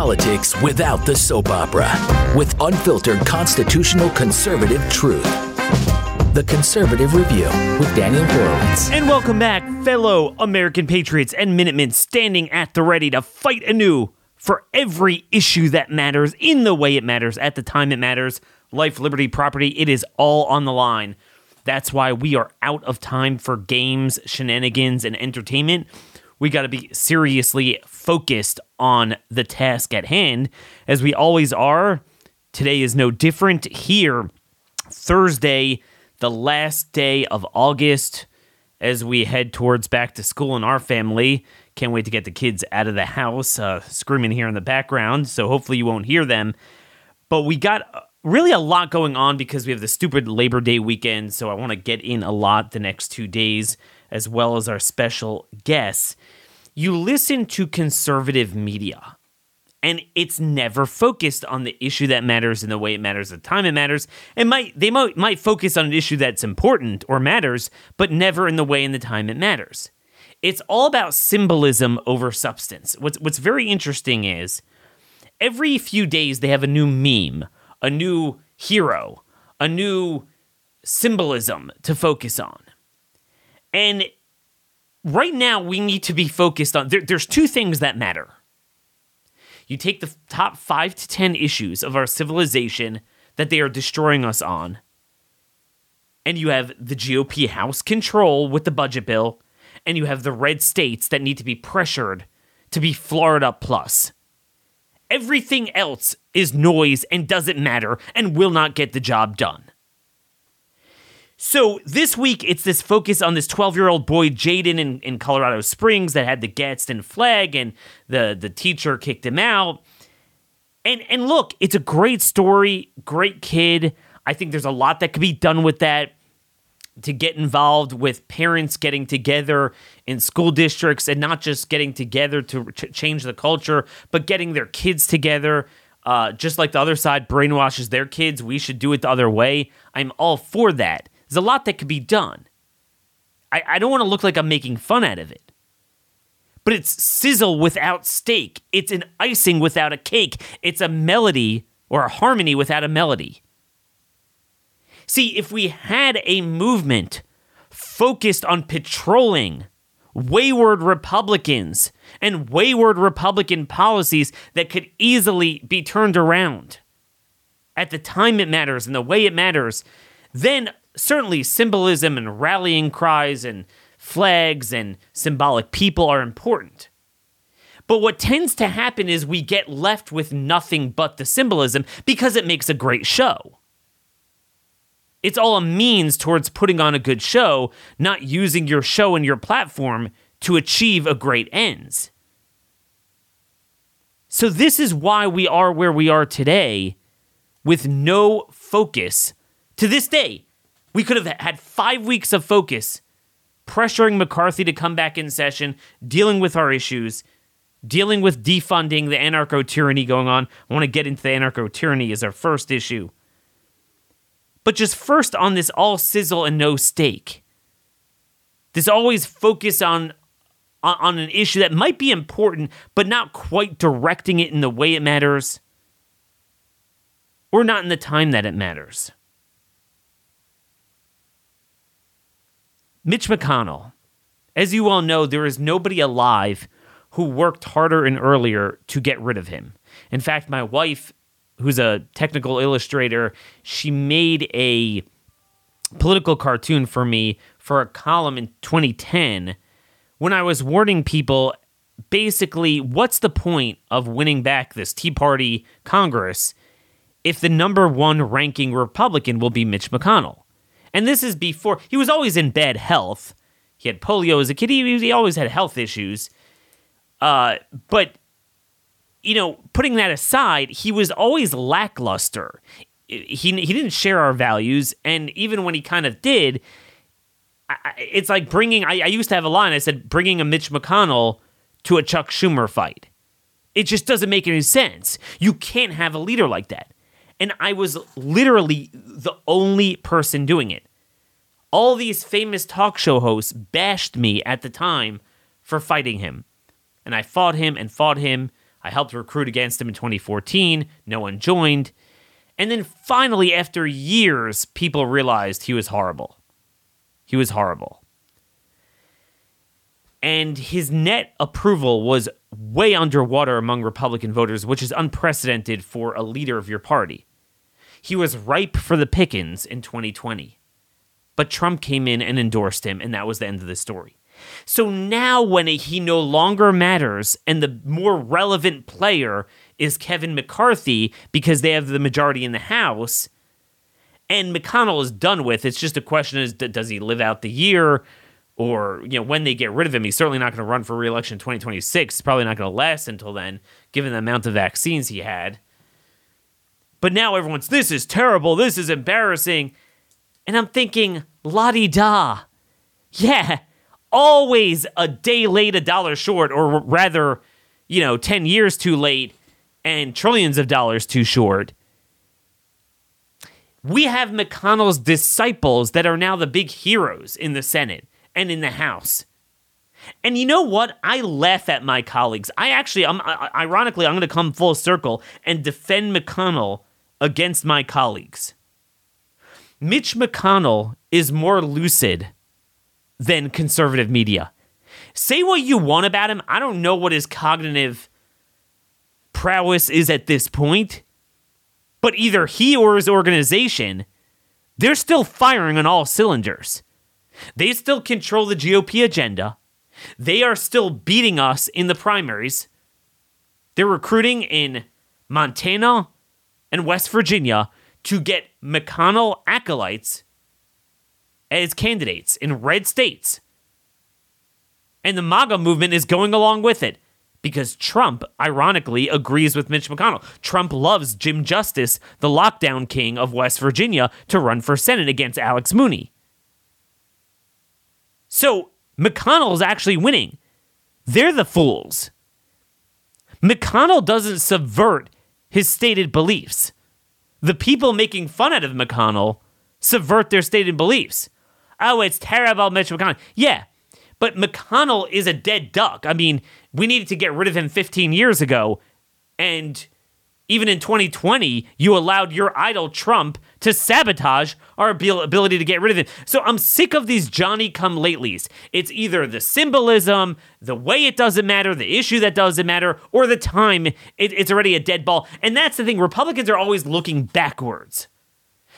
politics without the soap opera with unfiltered constitutional conservative truth. The Conservative Review with Daniel Horowitz. And welcome back, fellow American patriots and Minutemen standing at the ready to fight anew for every issue that matters in the way it matters at the time it matters. Life, liberty, property, it is all on the line. That's why we are out of time for games, shenanigans, and entertainment. We got to be seriously focused on the task at hand, as we always are. Today is no different. Here, Thursday, the last day of August, as we head towards back to school in our family. Can't wait to get the kids out of the house, uh, screaming here in the background. So hopefully you won't hear them. But we got really a lot going on because we have the stupid Labor Day weekend. So I want to get in a lot the next two days, as well as our special guests. You listen to conservative media, and it's never focused on the issue that matters in the way it matters, the time it matters. And might they might might focus on an issue that's important or matters, but never in the way and the time it matters. It's all about symbolism over substance. What's what's very interesting is every few days they have a new meme, a new hero, a new symbolism to focus on. And right now we need to be focused on there, there's two things that matter. You take the top 5 to 10 issues of our civilization that they are destroying us on. And you have the GOP House control with the budget bill and you have the red states that need to be pressured to be Florida plus. Everything else is noise and doesn't matter and will not get the job done. So this week, it's this focus on this 12 year old boy, Jaden, in, in Colorado Springs, that had the Gadsden flag, and the, the teacher kicked him out. And, and look, it's a great story, great kid. I think there's a lot that could be done with that to get involved with parents getting together in school districts and not just getting together to ch- change the culture, but getting their kids together. Uh, just like the other side brainwashes their kids, we should do it the other way. I'm all for that. There's a lot that could be done. I, I don't want to look like I'm making fun out of it. But it's sizzle without steak. It's an icing without a cake. It's a melody or a harmony without a melody. See, if we had a movement focused on patrolling wayward Republicans and wayward Republican policies that could easily be turned around at the time it matters and the way it matters, then certainly symbolism and rallying cries and flags and symbolic people are important. But what tends to happen is we get left with nothing but the symbolism because it makes a great show. It's all a means towards putting on a good show, not using your show and your platform to achieve a great ends. So, this is why we are where we are today with no focus. To this day, we could have had five weeks of focus pressuring McCarthy to come back in session, dealing with our issues, dealing with defunding the anarcho tyranny going on. I want to get into the anarcho tyranny as our first issue but just first on this all sizzle and no steak. This always focus on, on on an issue that might be important, but not quite directing it in the way it matters, or not in the time that it matters. Mitch McConnell. As you all know, there is nobody alive who worked harder and earlier to get rid of him. In fact, my wife who's a technical illustrator, she made a political cartoon for me for a column in 2010 when I was warning people basically what's the point of winning back this Tea Party Congress if the number one ranking Republican will be Mitch McConnell? And this is before he was always in bad health. He had polio as a kid. He, he always had health issues. Uh, but you know, putting that aside, he was always lackluster. He he didn't share our values, and even when he kind of did, it's like bringing. I, I used to have a line. I said bringing a Mitch McConnell to a Chuck Schumer fight. It just doesn't make any sense. You can't have a leader like that. And I was literally the only person doing it. All these famous talk show hosts bashed me at the time for fighting him. And I fought him and fought him I helped recruit against him in 2014. No one joined. And then finally, after years, people realized he was horrible. He was horrible. And his net approval was way underwater among Republican voters, which is unprecedented for a leader of your party. He was ripe for the pickings in 2020. But Trump came in and endorsed him, and that was the end of the story. So now, when he no longer matters and the more relevant player is Kevin McCarthy because they have the majority in the House, and McConnell is done with, it's just a question is does he live out the year? Or, you know, when they get rid of him, he's certainly not going to run for reelection in 2026. It's probably not going to last until then, given the amount of vaccines he had. But now everyone's, this is terrible. This is embarrassing. And I'm thinking, la di da. Yeah, always a day late, a dollar short, or rather, you know, 10 years too late and trillions of dollars too short. We have McConnell's disciples that are now the big heroes in the Senate and in the House. And you know what? I laugh at my colleagues. I actually, I'm ironically, I'm going to come full circle and defend McConnell against my colleagues. Mitch McConnell is more lucid than conservative media. Say what you want about him. I don't know what his cognitive prowess is at this point, but either he or his organization, they're still firing on all cylinders. They still control the GOP agenda. They are still beating us in the primaries. They're recruiting in Montana and West Virginia to get McConnell acolytes as candidates in red states. And the MAGA movement is going along with it because Trump, ironically, agrees with Mitch McConnell. Trump loves Jim Justice, the lockdown king of West Virginia, to run for Senate against Alex Mooney. So McConnell is actually winning. They're the fools. McConnell doesn't subvert his stated beliefs. The people making fun out of McConnell subvert their stated beliefs oh, it's terrible, Mitch McConnell. Yeah, but McConnell is a dead duck. I mean, we needed to get rid of him 15 years ago. And even in 2020, you allowed your idol Trump to sabotage our ability to get rid of him. So I'm sick of these Johnny come latelys. It's either the symbolism, the way it doesn't matter, the issue that doesn't matter, or the time it, it's already a dead ball. And that's the thing. Republicans are always looking backwards.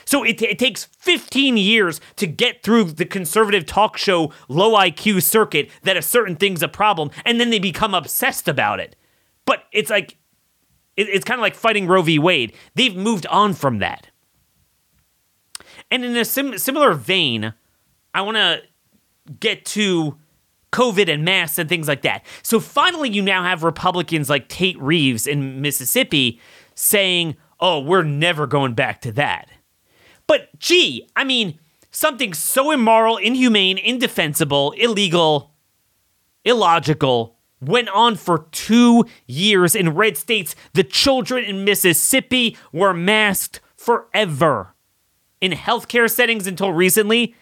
So it, it takes 15 years to get through the conservative talk show low IQ circuit that a certain thing's a problem, and then they become obsessed about it. But it's like, it, it's kind of like fighting Roe v. Wade. They've moved on from that. And in a sim- similar vein, I want to get to COVID and masks and things like that. So finally, you now have Republicans like Tate Reeves in Mississippi saying, oh, we're never going back to that. But gee, I mean, something so immoral, inhumane, indefensible, illegal, illogical went on for two years in red states. The children in Mississippi were masked forever in healthcare settings until recently.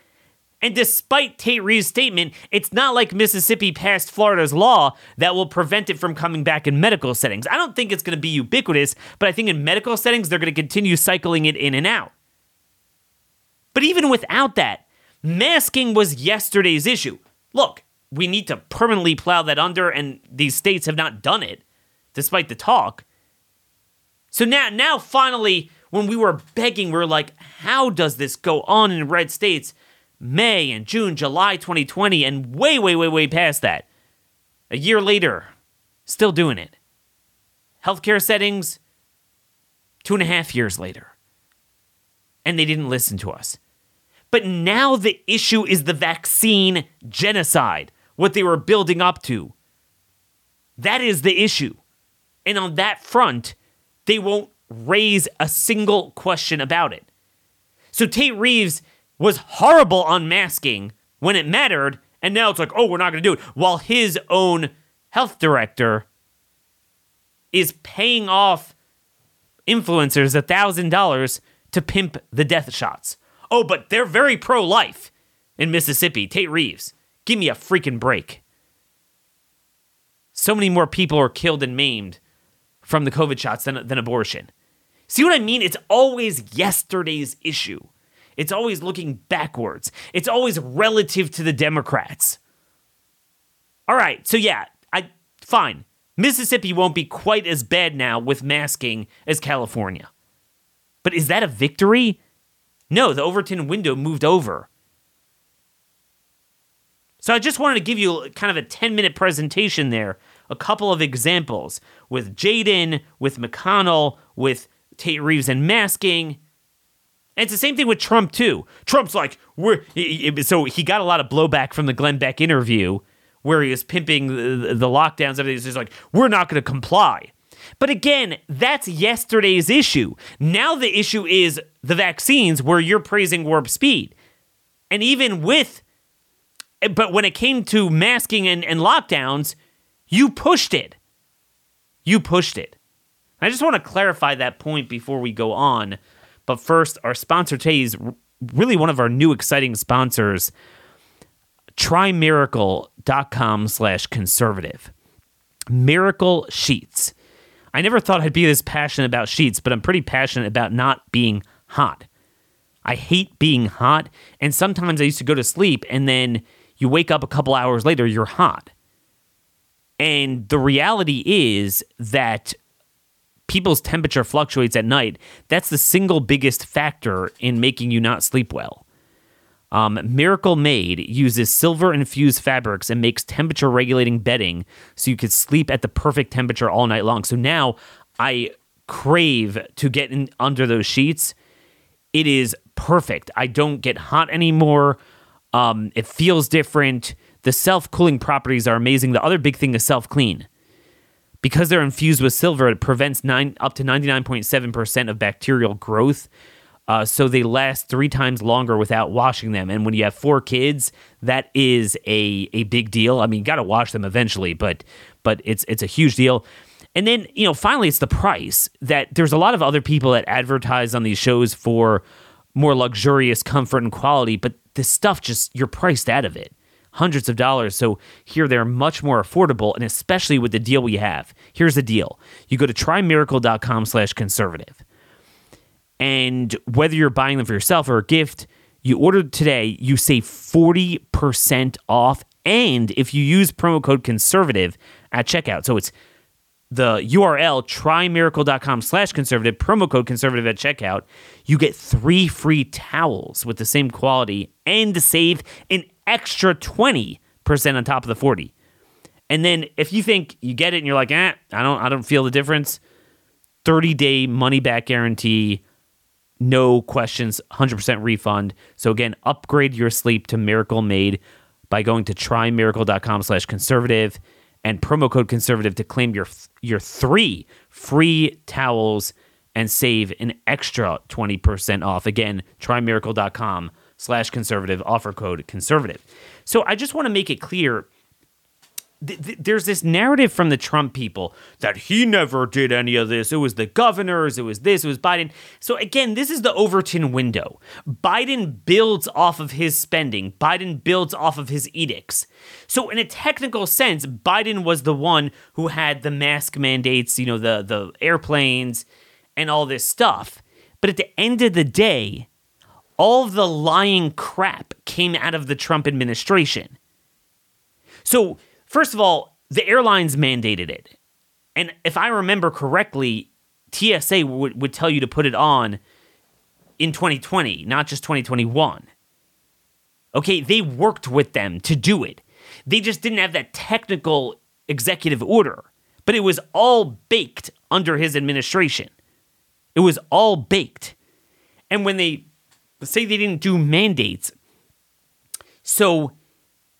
And despite Tate Reeves' statement, it's not like Mississippi passed Florida's law that will prevent it from coming back in medical settings. I don't think it's going to be ubiquitous, but I think in medical settings, they're going to continue cycling it in and out. But even without that, masking was yesterday's issue. Look, we need to permanently plow that under, and these states have not done it, despite the talk. So now, now finally, when we were begging, we are like, how does this go on in red states? May and June, July 2020, and way, way, way, way past that. A year later, still doing it. Healthcare settings, two and a half years later and they didn't listen to us. But now the issue is the vaccine genocide, what they were building up to. That is the issue. And on that front, they won't raise a single question about it. So Tate Reeves was horrible on masking when it mattered, and now it's like, oh, we're not going to do it. While his own health director is paying off influencers a $1,000 to pimp the death shots. Oh, but they're very pro life in Mississippi. Tate Reeves, give me a freaking break. So many more people are killed and maimed from the COVID shots than, than abortion. See what I mean? It's always yesterday's issue. It's always looking backwards. It's always relative to the Democrats. All right, so yeah, I fine. Mississippi won't be quite as bad now with masking as California. But is that a victory? No, the Overton window moved over. So I just wanted to give you kind of a 10 minute presentation there, a couple of examples with Jaden, with McConnell, with Tate Reeves and masking. And it's the same thing with Trump too. Trump's like, we're so he got a lot of blowback from the Glenn Beck interview where he was pimping the, the lockdowns. Everything. He's like, we're not going to comply. But again, that's yesterday's issue. Now the issue is the vaccines where you're praising warp speed. And even with, but when it came to masking and, and lockdowns, you pushed it. You pushed it. I just want to clarify that point before we go on. But first, our sponsor today is really one of our new exciting sponsors, trymiracle.com slash conservative. Miracle Sheets. I never thought I'd be this passionate about sheets, but I'm pretty passionate about not being hot. I hate being hot, and sometimes I used to go to sleep and then you wake up a couple hours later, you're hot. And the reality is that people's temperature fluctuates at night. That's the single biggest factor in making you not sleep well. Um, Miracle Made uses silver infused fabrics and makes temperature regulating bedding so you could sleep at the perfect temperature all night long. So now I crave to get in under those sheets. It is perfect. I don't get hot anymore. Um, it feels different. The self cooling properties are amazing. The other big thing is self clean. Because they're infused with silver, it prevents nine, up to 99.7% of bacterial growth uh, so they last three times longer without washing them. And when you have four kids, that is a a big deal. I mean, you got to wash them eventually, but but it's it's a huge deal. And then you know, finally, it's the price. That there's a lot of other people that advertise on these shows for more luxurious comfort and quality, but this stuff just you're priced out of it hundreds of dollars. So here they're much more affordable, and especially with the deal we have. Here's the deal: you go to trymiracle.com/conservative. And whether you're buying them for yourself or a gift, you order today, you save 40% off. And if you use promo code conservative at checkout, so it's the URL trymiracle.com slash conservative, promo code conservative at checkout, you get three free towels with the same quality and save an extra 20% on top of the 40. And then if you think you get it and you're like, eh, I don't I don't feel the difference, 30 day money back guarantee no questions, 100% refund. So again, upgrade your sleep to Miracle Made by going to trymiracle.com slash conservative and promo code conservative to claim your your three free towels and save an extra 20% off. Again, trymiracle.com slash conservative, offer code conservative. So I just want to make it clear th- th- there's this narrative from the Trump people that he never did any of this. It was the governors, it was this, it was Biden. So again, this is the Overton window. Biden builds off of his spending, Biden builds off of his edicts. So in a technical sense, Biden was the one who had the mask mandates, you know, the the airplanes and all this stuff. But at the end of the day, all the lying crap came out of the Trump administration. So First of all, the airlines mandated it. And if I remember correctly, TSA would, would tell you to put it on in 2020, not just 2021. Okay, they worked with them to do it. They just didn't have that technical executive order, but it was all baked under his administration. It was all baked. And when they say they didn't do mandates, so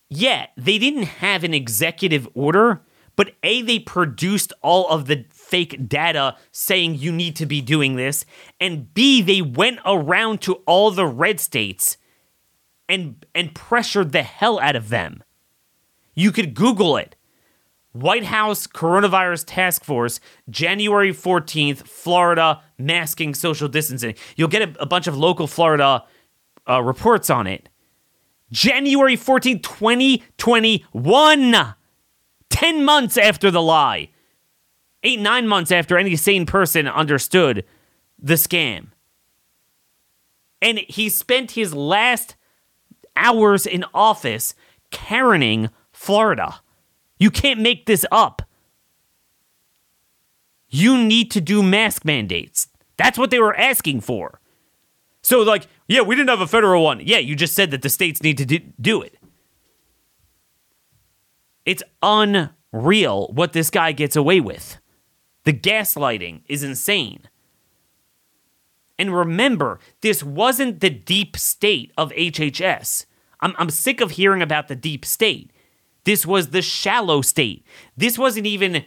yeah, they didn't have an executive order, but A, they produced all of the fake data saying you need to be doing this, and B, they went around to all the red states and and pressured the hell out of them. You could Google it. White House Coronavirus Task Force, January 14th, Florida, masking social distancing. You'll get a, a bunch of local Florida uh, reports on it. January 14, 2021. 10 months after the lie. Eight, nine months after any sane person understood the scam. And he spent his last hours in office Karening Florida. You can't make this up. You need to do mask mandates. That's what they were asking for. So, like, yeah, we didn't have a federal one. Yeah, you just said that the states need to do it. It's unreal what this guy gets away with. The gaslighting is insane. And remember, this wasn't the deep state of HHS. I'm, I'm sick of hearing about the deep state. This was the shallow state. This wasn't even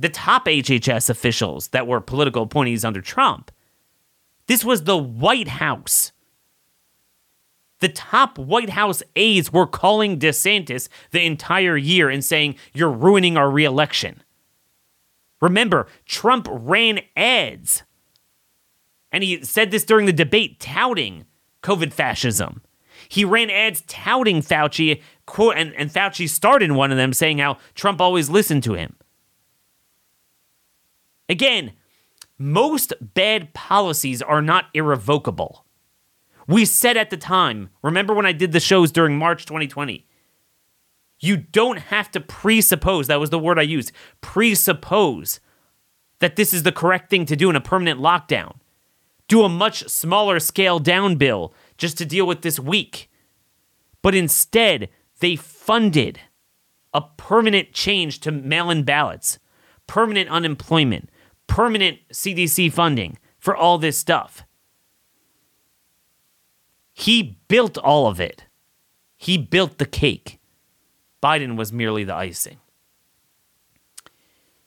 the top HHS officials that were political appointees under Trump. This was the White House. The top White House aides were calling DeSantis the entire year and saying, You're ruining our reelection. Remember, Trump ran ads. And he said this during the debate, touting COVID fascism. He ran ads touting Fauci, quote, and, and Fauci started one of them saying how Trump always listened to him. Again, most bad policies are not irrevocable. We said at the time, remember when I did the shows during March 2020? You don't have to presuppose, that was the word I used, presuppose that this is the correct thing to do in a permanent lockdown. Do a much smaller scale down bill just to deal with this week. But instead, they funded a permanent change to mail in ballots, permanent unemployment, permanent CDC funding for all this stuff. He built all of it. He built the cake. Biden was merely the icing.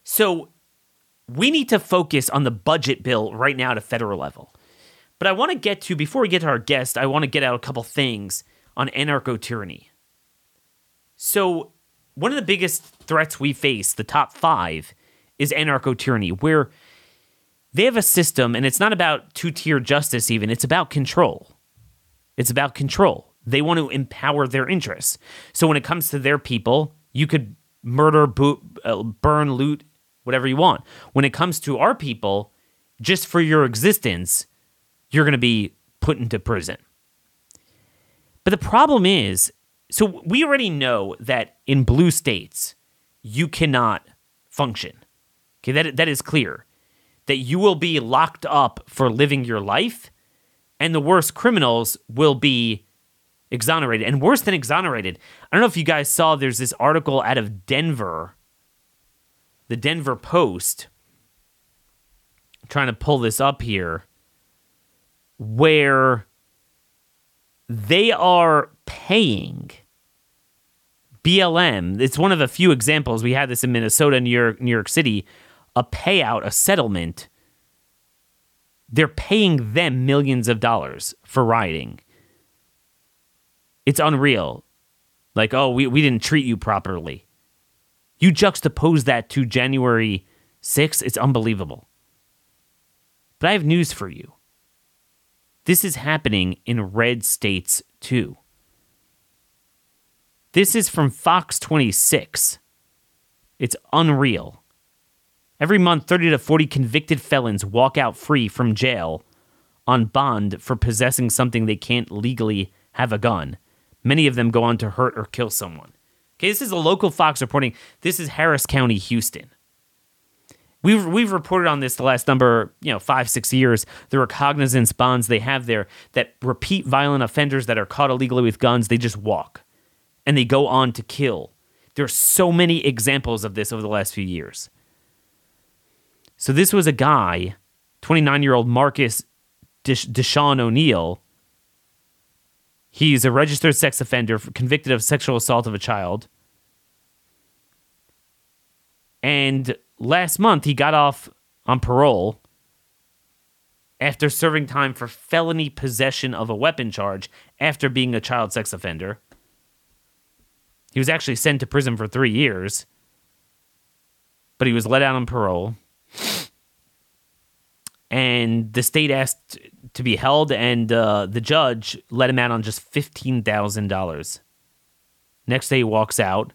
So we need to focus on the budget bill right now at a federal level. But I want to get to, before we get to our guest, I want to get out a couple things on anarcho tyranny. So, one of the biggest threats we face, the top five, is anarcho tyranny, where they have a system, and it's not about two tier justice, even, it's about control. It's about control. They want to empower their interests. So when it comes to their people, you could murder, boot, uh, burn, loot, whatever you want. When it comes to our people, just for your existence, you're going to be put into prison. But the problem is so we already know that in blue states, you cannot function. Okay, that that is clear. That you will be locked up for living your life, and the worst criminals will be exonerated. And worse than exonerated, I don't know if you guys saw there's this article out of Denver, the Denver Post. I'm trying to pull this up here, where they are paying BLM, it's one of the few examples. We had this in Minnesota, New York, New York City, a payout, a settlement. They're paying them millions of dollars for rioting. It's unreal. Like, oh, we, we didn't treat you properly. You juxtapose that to January 6th, it's unbelievable. But I have news for you. This is happening in red states too. This is from Fox 26. It's unreal. Every month, 30 to 40 convicted felons walk out free from jail on bond for possessing something they can't legally have a gun. Many of them go on to hurt or kill someone. Okay, this is a local Fox reporting. This is Harris County, Houston. We've we've reported on this the last number, you know, five six years. The recognizance bonds they have there that repeat violent offenders that are caught illegally with guns, they just walk and they go on to kill. There's so many examples of this over the last few years. So this was a guy, 29 year old Marcus Deshaun O'Neill. He's a registered sex offender convicted of sexual assault of a child. And last month he got off on parole after serving time for felony possession of a weapon charge after being a child sex offender. He was actually sent to prison for three years, but he was let out on parole. And the state asked to be held, and uh, the judge let him out on just $15,000. Next day, he walks out.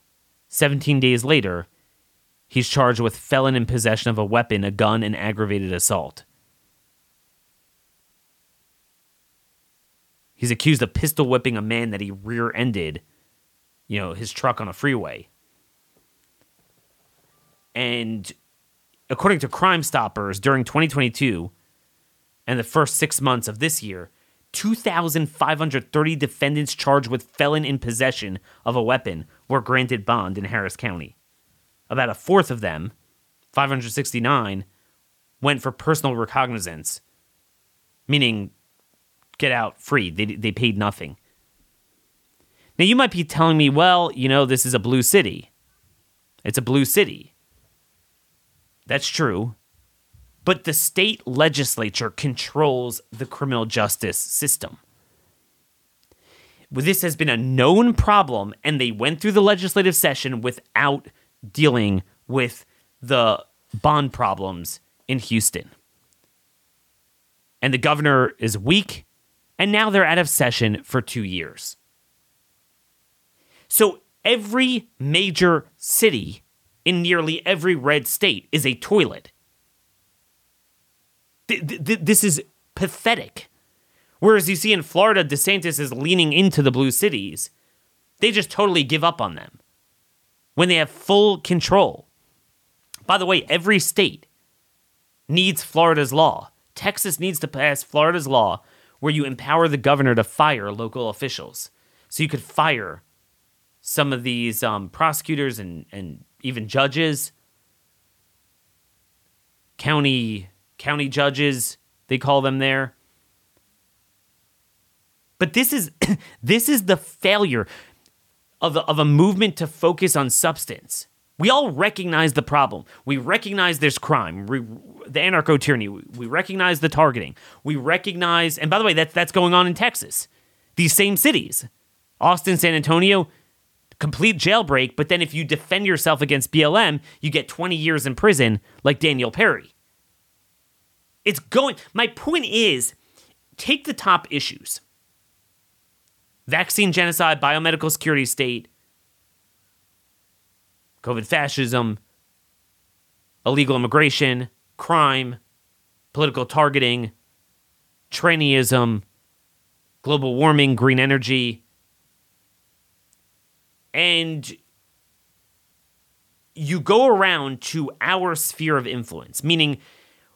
17 days later, He's charged with felon in possession of a weapon, a gun, and aggravated assault. He's accused of pistol whipping a man that he rear ended, you know, his truck on a freeway. And according to Crime Stoppers, during 2022 and the first six months of this year, 2,530 defendants charged with felon in possession of a weapon were granted bond in Harris County. About a fourth of them, 569, went for personal recognizance, meaning get out free. They, they paid nothing. Now, you might be telling me, well, you know, this is a blue city. It's a blue city. That's true. But the state legislature controls the criminal justice system. This has been a known problem, and they went through the legislative session without dealing with the bond problems in Houston. And the governor is weak, and now they're out of session for two years. So every major city in nearly every red state is a toilet. Th- th- this is pathetic. Whereas you see in Florida, DeSantis is leaning into the blue cities. They just totally give up on them when they have full control. By the way, every state needs Florida's law. Texas needs to pass Florida's law where you empower the governor to fire local officials. So you could fire some of these um, prosecutors and, and even judges, county county judges, they call them there. But this is this is the failure of, of a movement to focus on substance. We all recognize the problem. We recognize there's crime, we, the anarcho tyranny. We recognize the targeting. We recognize, and by the way, that's that's going on in Texas. These same cities, Austin, San Antonio, complete jailbreak. But then if you defend yourself against BLM, you get 20 years in prison, like Daniel Perry. It's going. My point is, take the top issues: vaccine genocide, biomedical security state COVID fascism, illegal immigration, crime, political targeting, trannyism, global warming, green energy. And you go around to our sphere of influence, meaning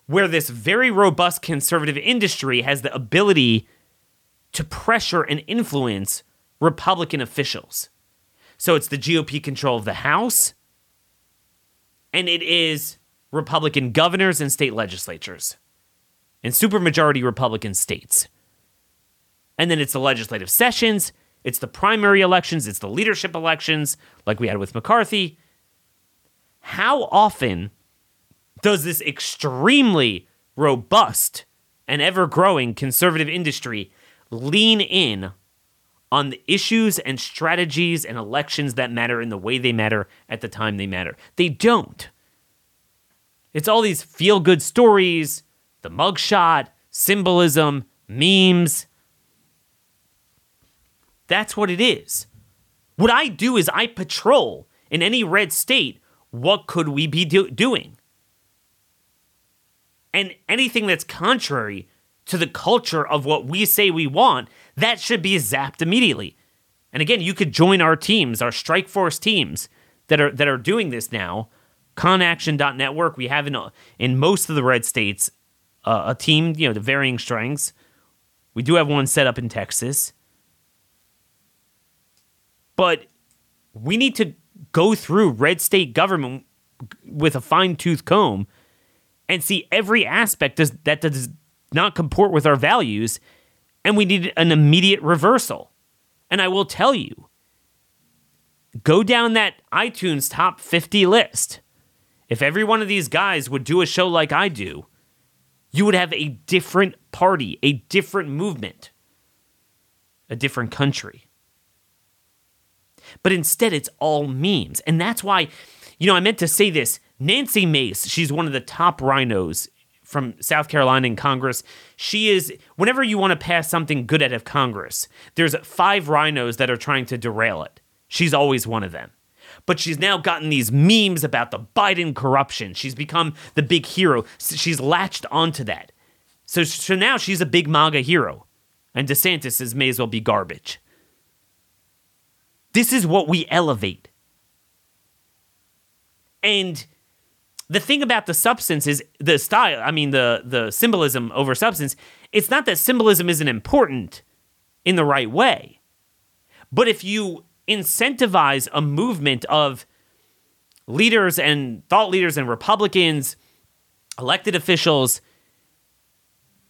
where this very robust conservative industry has the ability to pressure and influence Republican officials. So it's the GOP control of the House, and it is Republican governors and state legislatures, and supermajority Republican states. And then it's the legislative sessions, it's the primary elections, it's the leadership elections, like we had with McCarthy. How often does this extremely robust and ever growing conservative industry lean in on the issues and strategies and elections that matter in the way they matter at the time they matter. They don't. It's all these feel good stories, the mugshot, symbolism, memes. That's what it is. What I do is I patrol in any red state what could we be do- doing? And anything that's contrary to the culture of what we say we want, that should be zapped immediately. And again, you could join our teams, our Strike Force teams that are that are doing this now. Conaction.network. We have in in most of the red states uh, a team, you know, the varying strengths. We do have one set up in Texas, but we need to go through red state government with a fine tooth comb and see every aspect that does not comport with our values and we need an immediate reversal. And I will tell you go down that iTunes top 50 list. If every one of these guys would do a show like I do, you would have a different party, a different movement, a different country. But instead, it's all memes. And that's why, you know, I meant to say this. Nancy Mace, she's one of the top rhinos from South Carolina in Congress. She is, whenever you want to pass something good out of Congress, there's five rhinos that are trying to derail it. She's always one of them. but she's now gotten these memes about the Biden corruption. She's become the big hero. She's latched onto that. So, so now she's a big MAGA hero. And DeSantis is, may as well be garbage. This is what we elevate. And the thing about the substance is the style, I mean the the symbolism over substance, it's not that symbolism isn't important in the right way. But if you incentivize a movement of leaders and thought leaders and Republicans, elected officials,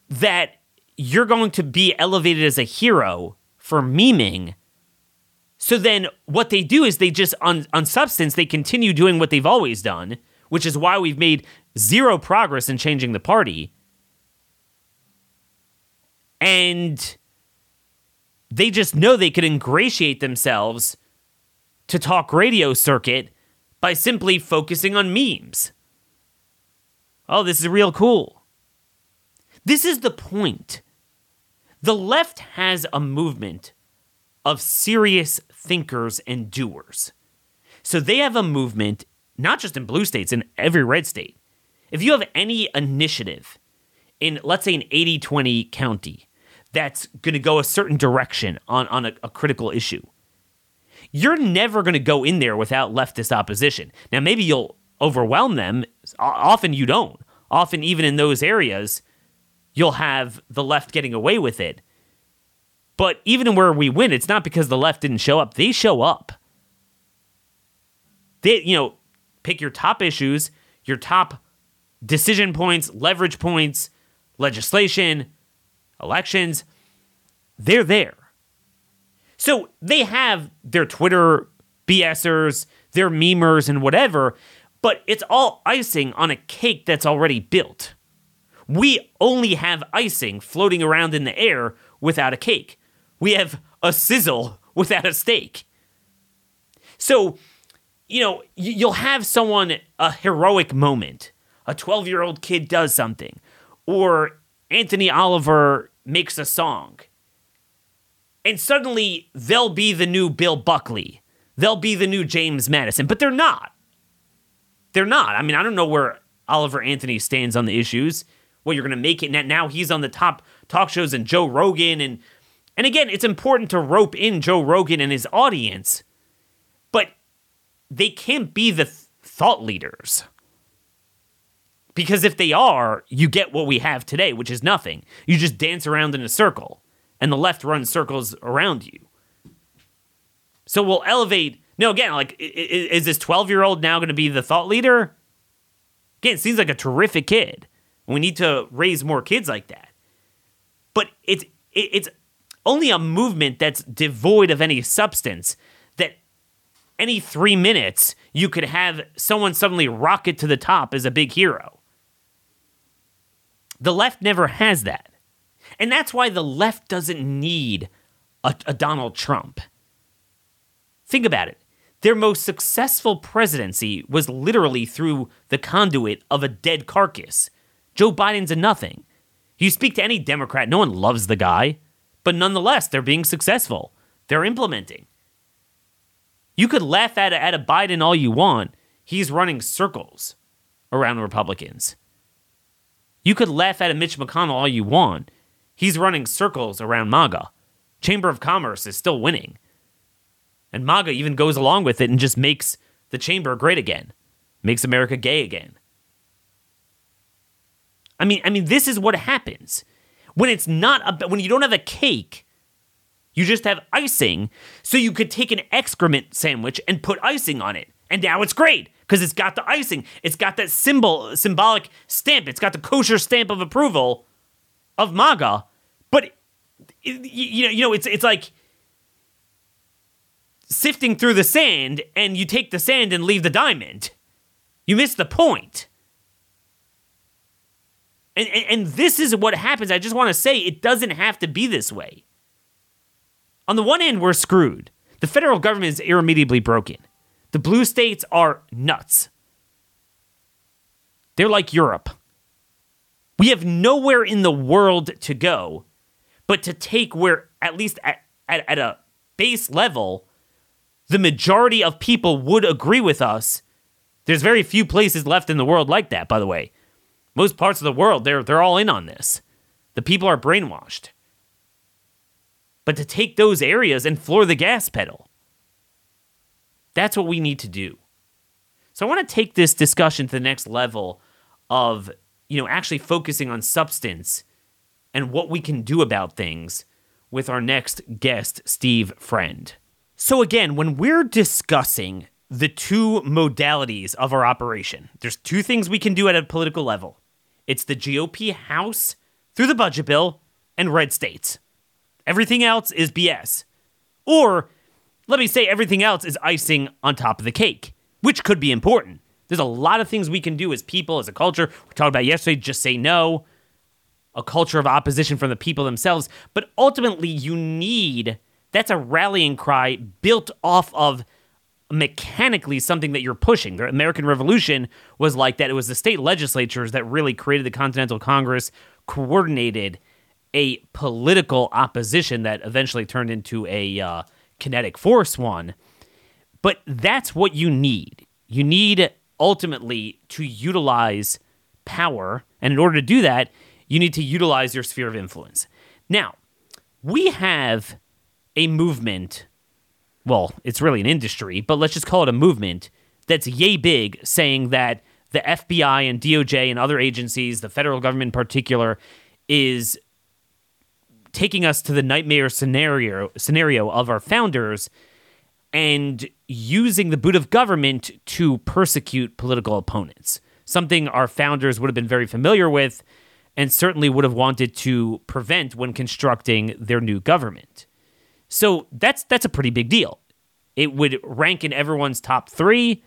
that you're going to be elevated as a hero for memeing. So then what they do is they just, on, on substance, they continue doing what they've always done, which is why we've made zero progress in changing the party. And they just know they could ingratiate themselves to talk radio circuit by simply focusing on memes. Oh, this is real cool. This is the point. The left has a movement of serious thinkers and doers. So they have a movement, not just in blue states, in every red state. If you have any initiative in, let's say, an 80 20 county that's going to go a certain direction on, on a, a critical issue. You're never going to go in there without leftist opposition. Now, maybe you'll overwhelm them. Often you don't. Often, even in those areas, you'll have the left getting away with it. But even where we win, it's not because the left didn't show up. They show up. They, you know, pick your top issues, your top decision points, leverage points, legislation, elections, they're there. So they have their Twitter BSers, their memers, and whatever, but it's all icing on a cake that's already built. We only have icing floating around in the air without a cake. We have a sizzle without a steak. So, you know, you'll have someone, a heroic moment. A 12 year old kid does something, or Anthony Oliver makes a song. And suddenly they'll be the new Bill Buckley. They'll be the new James Madison, but they're not. They're not. I mean, I don't know where Oliver Anthony stands on the issues. Well, you're going to make it now he's on the top talk shows and Joe Rogan and and again, it's important to rope in Joe Rogan and his audience. But they can't be the th- thought leaders. Because if they are, you get what we have today, which is nothing. You just dance around in a circle, and the left runs circles around you. So we'll elevate. No, again, like, is this 12 year old now going to be the thought leader? Again, it seems like a terrific kid. We need to raise more kids like that. But it's it's only a movement that's devoid of any substance that any three minutes you could have someone suddenly rocket to the top as a big hero. The left never has that. And that's why the left doesn't need a, a Donald Trump. Think about it. Their most successful presidency was literally through the conduit of a dead carcass. Joe Biden's a nothing. You speak to any Democrat, no one loves the guy, but nonetheless, they're being successful. They're implementing. You could laugh at, at a Biden all you want. He's running circles around Republicans. You could laugh at a Mitch McConnell all you want. He's running circles around MAGA. Chamber of Commerce is still winning. And MAGA even goes along with it and just makes the chamber great again, makes America gay again. I mean, I mean, this is what happens when it's not a, when you don't have a cake. You just have icing, so you could take an excrement sandwich and put icing on it, and now it's great because it's got the icing. It's got that symbol, symbolic stamp. It's got the kosher stamp of approval of MAGA. But you know, you know, it's it's like sifting through the sand, and you take the sand and leave the diamond. You miss the point. And, and, and this is what happens. I just want to say it doesn't have to be this way. On the one hand, we're screwed. The federal government is irremediably broken. The blue states are nuts. They're like Europe. We have nowhere in the world to go but to take where, at least at, at, at a base level, the majority of people would agree with us. There's very few places left in the world like that, by the way. Most parts of the world, they're, they're all in on this. The people are brainwashed. But to take those areas and floor the gas pedal, that's what we need to do. So I want to take this discussion to the next level of, you know, actually focusing on substance and what we can do about things with our next guest, Steve Friend. So again, when we're discussing the two modalities of our operation, there's two things we can do at a political level. It's the GOP House through the budget bill and red states. Everything else is BS. Or let me say everything else is icing on top of the cake, which could be important. There's a lot of things we can do as people, as a culture. We talked about yesterday, just say no, a culture of opposition from the people themselves. But ultimately, you need that's a rallying cry built off of mechanically something that you're pushing. The American Revolution was like that. It was the state legislatures that really created the Continental Congress, coordinated a political opposition that eventually turned into a uh, kinetic force one. But that's what you need. You need ultimately to utilize power. And in order to do that, you need to utilize your sphere of influence. Now, we have a movement. Well, it's really an industry, but let's just call it a movement that's yay big saying that the FBI and DOJ and other agencies, the federal government in particular, is taking us to the nightmare scenario scenario of our founders and using the boot of government to persecute political opponents. Something our founders would have been very familiar with and certainly would have wanted to prevent when constructing their new government. So that's that's a pretty big deal. It would rank in everyone's top 3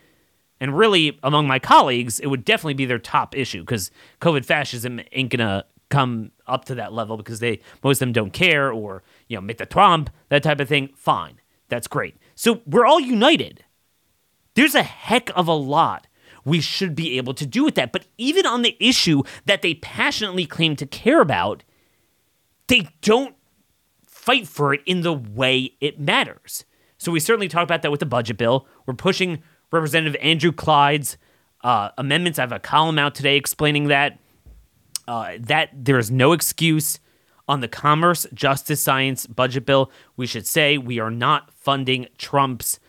and really among my colleagues it would definitely be their top issue cuz COVID fascism ain't to come up to that level because they most of them don't care or you know Mr. Trump that type of thing. Fine, that's great. So we're all united. There's a heck of a lot we should be able to do with that. But even on the issue that they passionately claim to care about, they don't fight for it in the way it matters. So we certainly talked about that with the budget bill. We're pushing Representative Andrew Clyde's uh, amendments. I have a column out today explaining that uh, that there is no excuse on the Commerce, Justice, Science budget bill. We should say we are not funding Trump's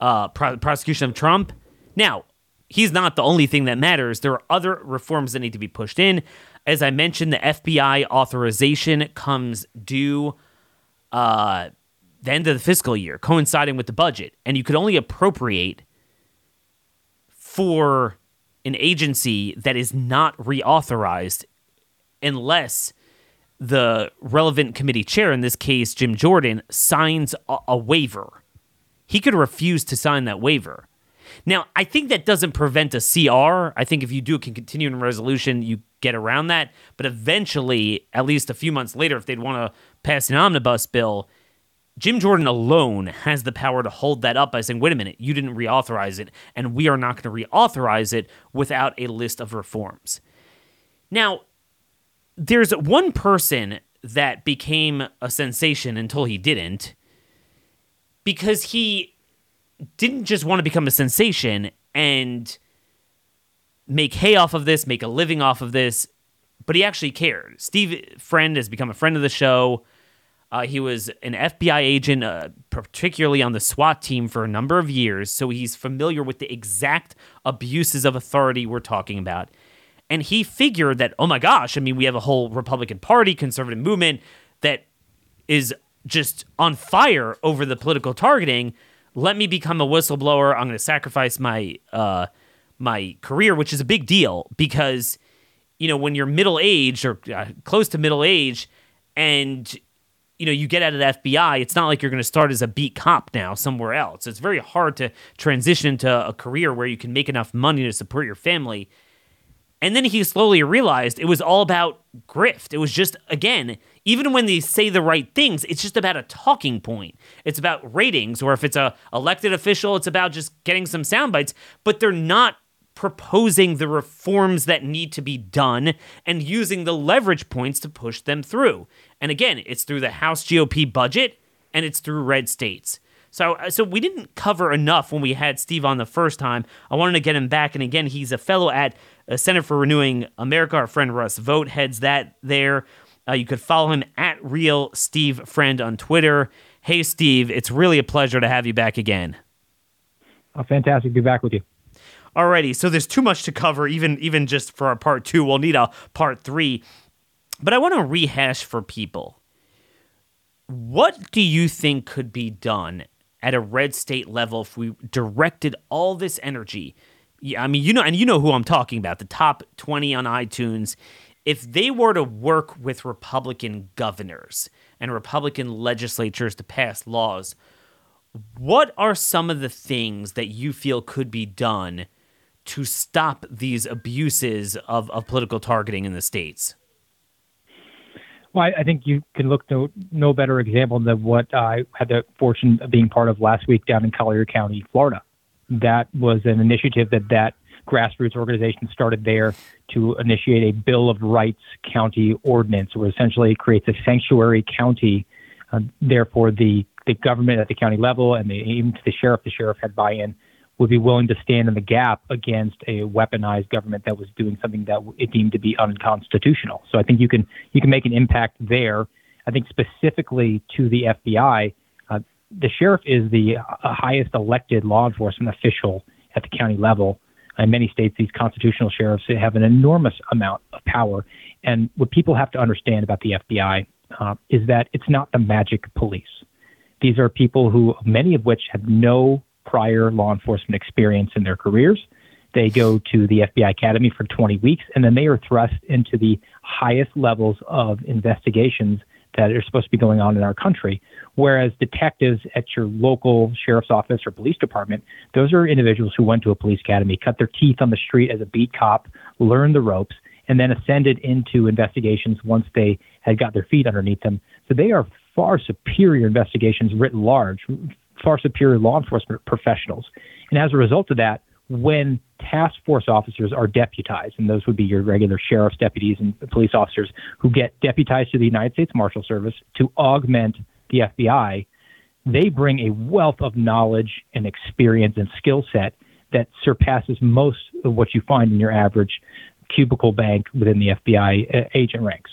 uh, pro- prosecution of Trump. Now, he's not the only thing that matters. There are other reforms that need to be pushed in. As I mentioned, the FBI authorization comes due uh, the end of the fiscal year, coinciding with the budget, and you could only appropriate for an agency that is not reauthorized unless the relevant committee chair, in this case, Jim Jordan, signs a, a waiver. He could refuse to sign that waiver. Now, I think that doesn't prevent a CR. I think if you do a continuing resolution, you get around that. But eventually, at least a few months later, if they'd want to pass an omnibus bill, Jim Jordan alone has the power to hold that up by saying, wait a minute, you didn't reauthorize it, and we are not going to reauthorize it without a list of reforms. Now, there's one person that became a sensation until he didn't because he didn't just want to become a sensation and make hay off of this, make a living off of this, but he actually cared. Steve Friend has become a friend of the show. Uh, he was an FBI agent, uh, particularly on the SWAT team for a number of years, so he's familiar with the exact abuses of authority we're talking about. And he figured that, oh my gosh, I mean, we have a whole Republican Party, conservative movement that is just on fire over the political targeting. Let me become a whistleblower. I'm going to sacrifice my uh, my career, which is a big deal because you know when you're middle aged or uh, close to middle age, and you know you get out of the FBI, it's not like you're going to start as a beat cop now somewhere else. It's very hard to transition to a career where you can make enough money to support your family and then he slowly realized it was all about grift. It was just, again, even when they say the right things, it's just about a talking point. It's about ratings, or if it's a elected official, it's about just getting some sound bites, but they're not proposing the reforms that need to be done and using the leverage points to push them through. And again, it's through the House GOP budget and it's through red states. So, uh, so we didn't cover enough when we had Steve on the first time. I wanted to get him back, and again, he's a fellow at uh, Center for Renewing America. Our friend Russ Vought heads that there. Uh, you could follow him at Real Steve Friend on Twitter. Hey, Steve, it's really a pleasure to have you back again. Oh, fantastic to be back with you. Alrighty, so there's too much to cover, even even just for a part two. We'll need a part three. But I want to rehash for people. What do you think could be done at a red state level if we directed all this energy. Yeah, I mean, you know, and you know who I'm talking about, the top 20 on iTunes. If they were to work with Republican governors and Republican legislatures to pass laws, what are some of the things that you feel could be done to stop these abuses of, of political targeting in the states? Well, I, think you can look no no better example than what I had the fortune of being part of last week down in Collier County, Florida. That was an initiative that that grassroots organization started there to initiate a Bill of Rights county ordinance, where essentially creates a sanctuary county. Uh, therefore, the the government at the county level and the, even to the sheriff, the sheriff had buy-in would be willing to stand in the gap against a weaponized government that was doing something that it deemed to be unconstitutional. So I think you can you can make an impact there. I think specifically to the FBI, uh, the sheriff is the uh, highest elected law enforcement official at the county level. In many states, these constitutional sheriffs have an enormous amount of power. And what people have to understand about the FBI uh, is that it's not the magic police. These are people who, many of which have no prior law enforcement experience in their careers. They go to the FBI Academy for 20 weeks, and then they are thrust into the highest levels of investigations that are supposed to be going on in our country. Whereas detectives at your local sheriff's office or police department, those are individuals who went to a police academy, cut their teeth on the street as a beat cop, learned the ropes, and then ascended into investigations once they had got their feet underneath them. So they are far superior investigations writ large, far superior law enforcement professionals. And as a result of that, when task force officers are deputized, and those would be your regular sheriff's deputies and police officers who get deputized to the United States Marshal Service to augment the FBI, they bring a wealth of knowledge and experience and skill set that surpasses most of what you find in your average cubicle bank within the FBI uh, agent ranks.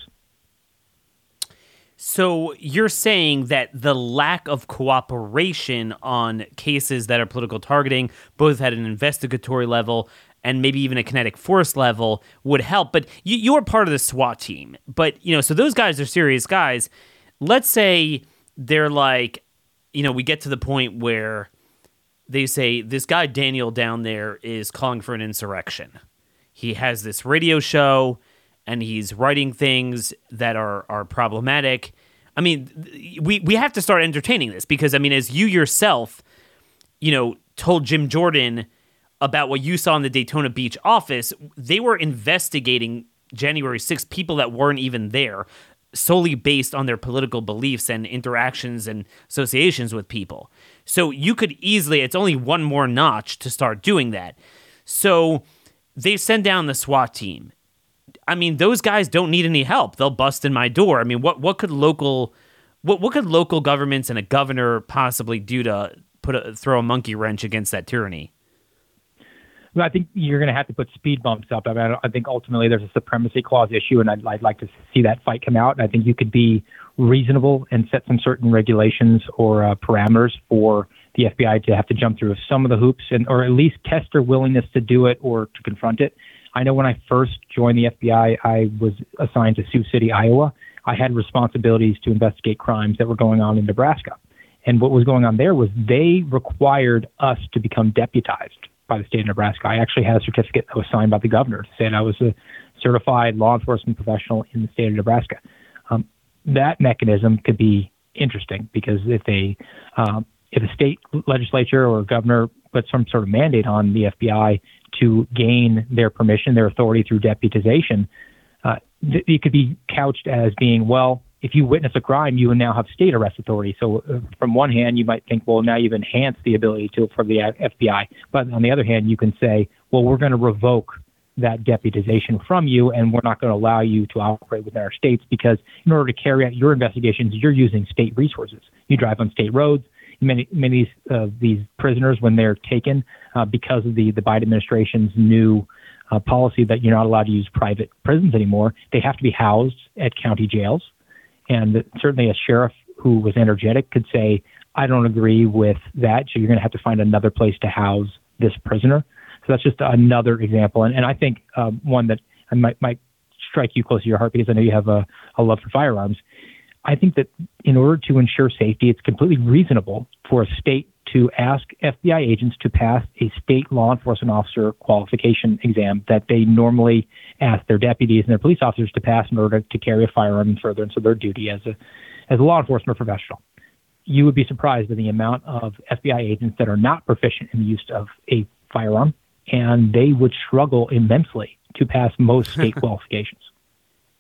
So you're saying that the lack of cooperation on cases that are political targeting, both at an investigatory level and maybe even a kinetic force level, would help. But you, you're part of the SWAT team. But, you know, so those guys are serious guys. Let's say they're like, you know, we get to the point where they say this guy Daniel down there is calling for an insurrection. He has this radio show and he's writing things that are are problematic. I mean, we we have to start entertaining this because I mean, as you yourself, you know, told Jim Jordan about what you saw in the Daytona Beach office, they were investigating January 6th people that weren't even there solely based on their political beliefs and interactions and associations with people. So you could easily, it's only one more notch to start doing that. So they send down the SWAT team I mean, those guys don't need any help. They'll bust in my door. I mean, what what could local what what could local governments and a governor possibly do to put a, throw a monkey wrench against that tyranny? Well, I think you're going to have to put speed bumps up. I mean, I think ultimately there's a supremacy clause issue, and I'd, I'd like to see that fight come out. And I think you could be reasonable and set some certain regulations or uh, parameters for the FBI to have to jump through some of the hoops, and or at least test their willingness to do it or to confront it. I know when I first joined the FBI, I was assigned to Sioux City, Iowa. I had responsibilities to investigate crimes that were going on in Nebraska. And what was going on there was they required us to become deputized by the state of Nebraska. I actually had a certificate that was signed by the governor saying I was a certified law enforcement professional in the state of Nebraska. Um, that mechanism could be interesting because if a um, if a state legislature or a governor puts some sort of mandate on the FBI to gain their permission, their authority through deputization, uh, th- it could be couched as being, well, if you witness a crime, you now have state arrest authority. So, uh, from one hand, you might think, well, now you've enhanced the ability to for the FBI. But on the other hand, you can say, well, we're going to revoke that deputization from you, and we're not going to allow you to operate within our states because in order to carry out your investigations, you're using state resources. You drive on state roads. Many many of these prisoners when they're taken uh, because of the the Biden administration's new uh, policy that you're not allowed to use private prisons anymore. They have to be housed at county jails, and certainly a sheriff who was energetic could say, "I don't agree with that. So you're going to have to find another place to house this prisoner." So that's just another example, and, and I think um, one that might might strike you close to your heart because I know you have a, a love for firearms. I think that in order to ensure safety, it's completely reasonable for a state to ask FBI agents to pass a state law enforcement officer qualification exam that they normally ask their deputies and their police officers to pass in order to carry a firearm in furtherance of their duty as a as a law enforcement professional. You would be surprised at the amount of FBI agents that are not proficient in the use of a firearm, and they would struggle immensely to pass most state qualifications.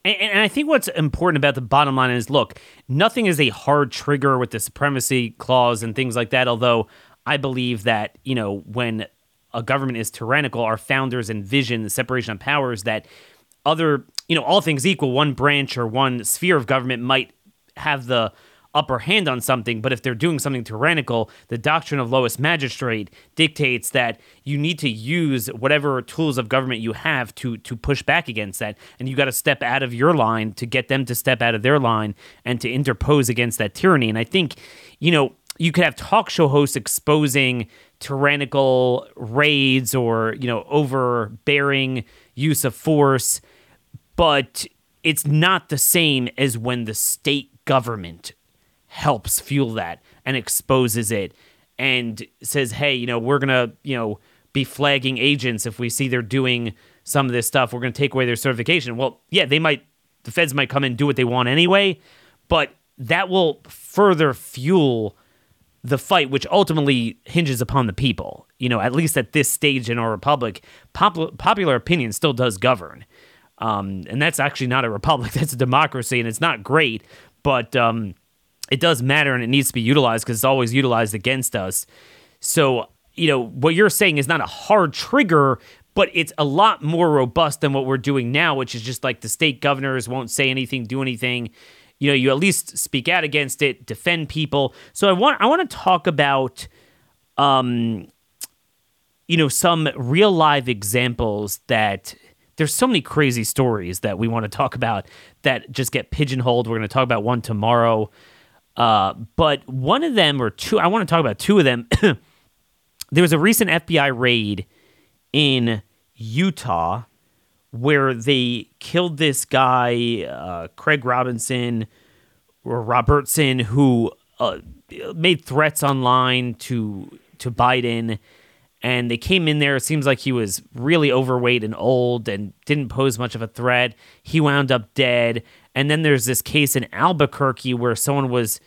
And, and, I think what's important about the bottom line is look, nothing is a hard trigger with the supremacy clause and things like that. Although I believe that, you know, when a government is tyrannical, our founders envision the separation of powers that other, you know, all things equal, one branch or one sphere of government might have the upper hand on something, but if they're doing something tyrannical, the doctrine of lowest magistrate dictates that you need to use whatever tools of government you have to to push back against that, and you got to step out of your line to get them to step out of their line and to interpose against that tyranny. And I think, you know, you could have talk show hosts exposing tyrannical raids or you know overbearing use of force, but it's not the same as when the state government helps fuel that and exposes it and says, hey, you know, we're going to, you know, be flagging agents if we see they're doing some of this stuff. We're going to take away their certification. Well, yeah, they might, the feds might come and do what they want anyway, but that will further fuel the fight, which ultimately hinges upon the people. You know, at least at this stage in our republic, pop- popular opinion still does govern. Um, and that's actually not a republic, that's a democracy, and it's not great, but um, it does matter and it needs to be utilized because it's always utilized against us. So, you know, what you're saying is not a hard trigger, but it's a lot more robust than what we're doing now, which is just like the state governors won't say anything, do anything. You know, you at least speak out against it, defend people. So I want I want to talk about um you know, some real live examples that there's so many crazy stories that we want to talk about that just get pigeonholed. We're going to talk about one tomorrow uh, but one of them, or two, I want to talk about two of them. there was a recent FBI raid in Utah where they killed this guy, uh, Craig Robinson or Robertson, who uh, made threats online to to Biden. And they came in there. It seems like he was really overweight and old and didn't pose much of a threat. He wound up dead. And then there's this case in Albuquerque where someone was,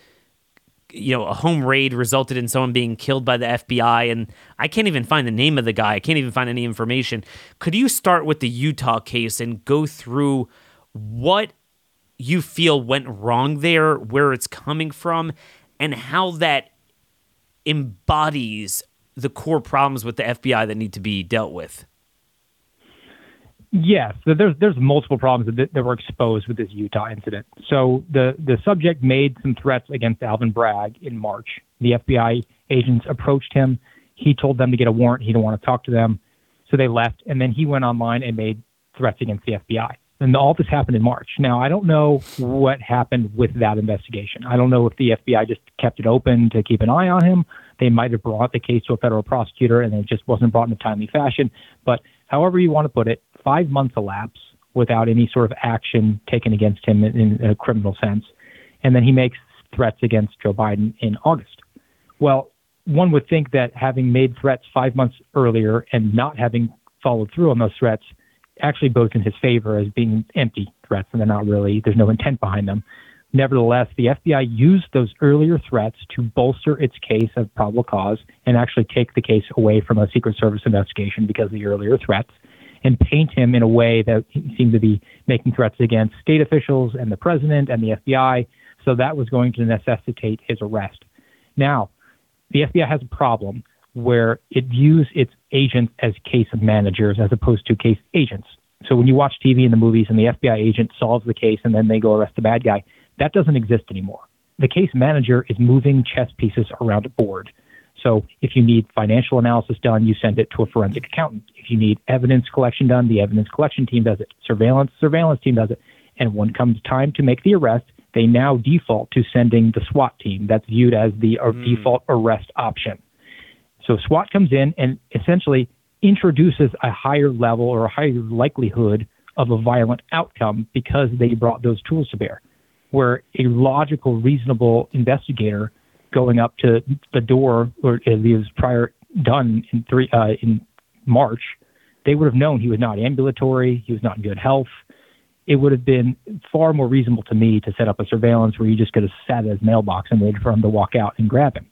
you know, a home raid resulted in someone being killed by the FBI. And I can't even find the name of the guy. I can't even find any information. Could you start with the Utah case and go through what you feel went wrong there, where it's coming from, and how that embodies the core problems with the FBI that need to be dealt with? Yes, there's there's multiple problems that, that were exposed with this Utah incident. So the the subject made some threats against Alvin Bragg in March. The FBI agents approached him. He told them to get a warrant. He didn't want to talk to them, so they left. And then he went online and made threats against the FBI. And all this happened in March. Now I don't know what happened with that investigation. I don't know if the FBI just kept it open to keep an eye on him. They might have brought the case to a federal prosecutor and it just wasn't brought in a timely fashion. But however you want to put it, five months elapse without any sort of action taken against him in, a criminal sense. And then he makes threats against Joe Biden in August. Well, one would think that having made threats five months earlier and not having followed through on those threats actually bodes in his favor as being empty threats and they're not really, there's no intent behind them. Nevertheless, the FBI used those earlier threats to bolster its case of probable cause and actually take the case away from a Secret Service investigation because of the earlier threats and paint him in a way that he seemed to be making threats against state officials and the president and the FBI. So that was going to necessitate his arrest. Now, the FBI has a problem where it views its agents as case managers as opposed to case agents. So when you watch TV and the movies and the FBI agent solves the case and then they go arrest the bad guy, that doesn't exist anymore. the case manager is moving chess pieces around a board. So if you need financial analysis done, you send it to a forensic accountant. If you need evidence collection done, the evidence collection team does it. Surveillance, surveillance team does it. And when comes time to make the arrest, they now default to sending the SWAT team. That's viewed as the mm. default arrest option. So SWAT comes in and essentially introduces a higher level or a higher likelihood of a violent outcome because they brought those tools to bear. Where a logical, reasonable investigator going up to the door, or as he was prior done in three uh, in March, they would have known he was not ambulatory, he was not in good health. It would have been far more reasonable to me to set up a surveillance where you just could have sat at his mailbox and waited for him to walk out and grab him.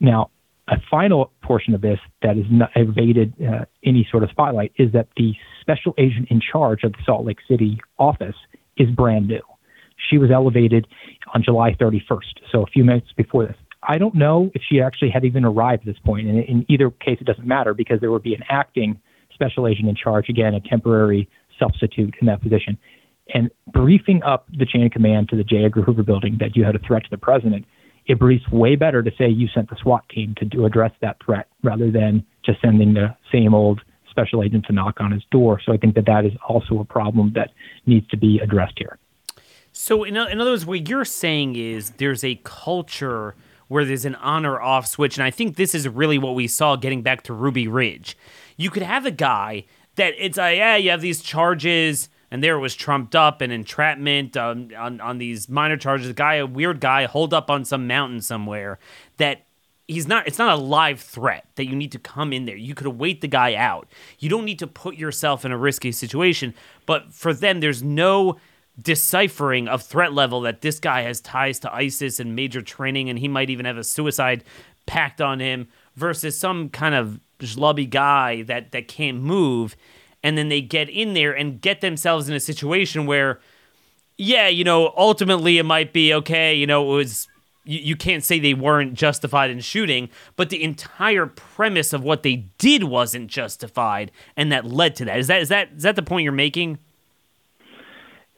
Now, a final portion of this that is not evaded uh, any sort of spotlight is that the special agent in charge of the Salt Lake City office is brand new. She was elevated on July 31st, so a few minutes before this. I don't know if she actually had even arrived at this point. And in either case, it doesn't matter because there would be an acting special agent in charge, again, a temporary substitute in that position. And briefing up the chain of command to the J. Edgar Hoover building that you had a threat to the president it briefs way better to say you sent the SWAT team to address that threat rather than just sending the same old special agent to knock on his door. So I think that that is also a problem that needs to be addressed here. So in, in other words, what you're saying is there's a culture where there's an on or off switch, and I think this is really what we saw getting back to Ruby Ridge. You could have a guy that it's like, yeah, you have these charges and there it was trumped up and entrapment um, on on these minor charges. A guy, a weird guy, holed up on some mountain somewhere. That he's not. It's not a live threat that you need to come in there. You could wait the guy out. You don't need to put yourself in a risky situation. But for them, there's no deciphering of threat level that this guy has ties to ISIS and major training, and he might even have a suicide pact on him. Versus some kind of schlubby guy that that can't move and then they get in there and get themselves in a situation where yeah you know ultimately it might be okay you know it was you, can't say they weren't justified in shooting but the entire premise of what they did wasn't justified and that led to that is that is that is that the point you're making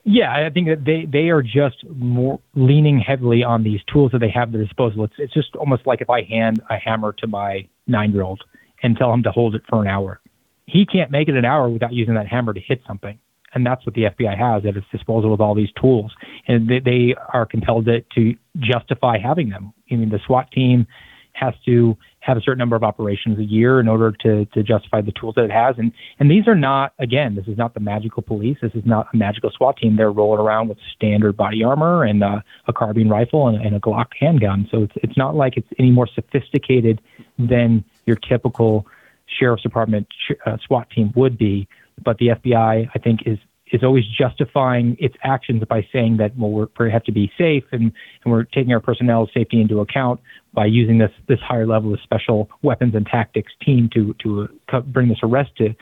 yeah, I think that they, they are just more leaning heavily on these tools that they have at their disposal. It's it's just almost like if I hand a hammer to my nine year old and tell him to hold it for an hour he can't make it an hour without using that hammer to hit something. And that's what the FBI has at its disposal with all these tools. And they, they are compelled to, to justify having them. I mean, the SWAT team has to have a certain number of operations a year in order to, to justify the tools that it has. And, and these are not, again, this is not the magical police. This is not a magical SWAT team. They're rolling around with standard body armor and uh, a carbine rifle and, and a Glock handgun. So it's, it's not like it's any more sophisticated than your typical sheriff's department uh, SWAT team would be. But the FBI, I think, is is always justifying its actions by saying that well we're, we have to be safe and, and we're taking our personnel safety into account by using this this higher level of special weapons and tactics team to to uh, bring this arrest to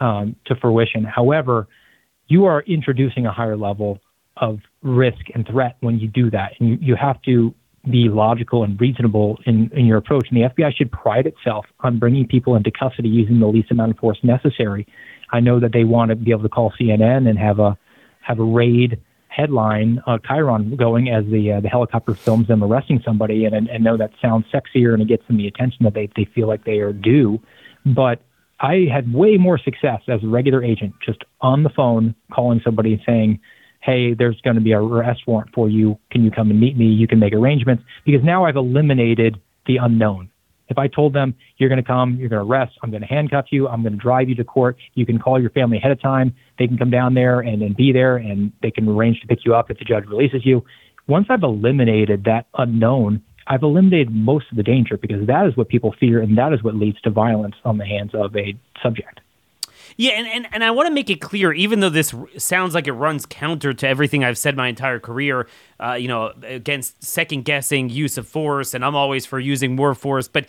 um, to fruition. However, you are introducing a higher level of risk and threat when you do that, and you, you have to be logical and reasonable in, in your approach. And the FBI should pride itself on bringing people into custody using the least amount of force necessary. I know that they want to be able to call CNN and have a have a raid headline, uh, Chiron going as the uh, the helicopter films them arresting somebody, and, and and know that sounds sexier and it gets them the attention that they they feel like they are due. But I had way more success as a regular agent, just on the phone calling somebody and saying, hey, there's going to be a arrest warrant for you. Can you come and meet me? You can make arrangements because now I've eliminated the unknown. If I told them you're going to come, you're going to arrest, I'm going to handcuff you, I'm going to drive you to court, you can call your family ahead of time. They can come down there and, and be there and they can arrange to pick you up if the judge releases you. Once I've eliminated that unknown, I've eliminated most of the danger because that is what people fear and that is what leads to violence on the hands of a subject. Yeah, and, and, and I want to make it clear, even though this sounds like it runs counter to everything I've said my entire career, uh, you know, against second guessing use of force, and I'm always for using more force, but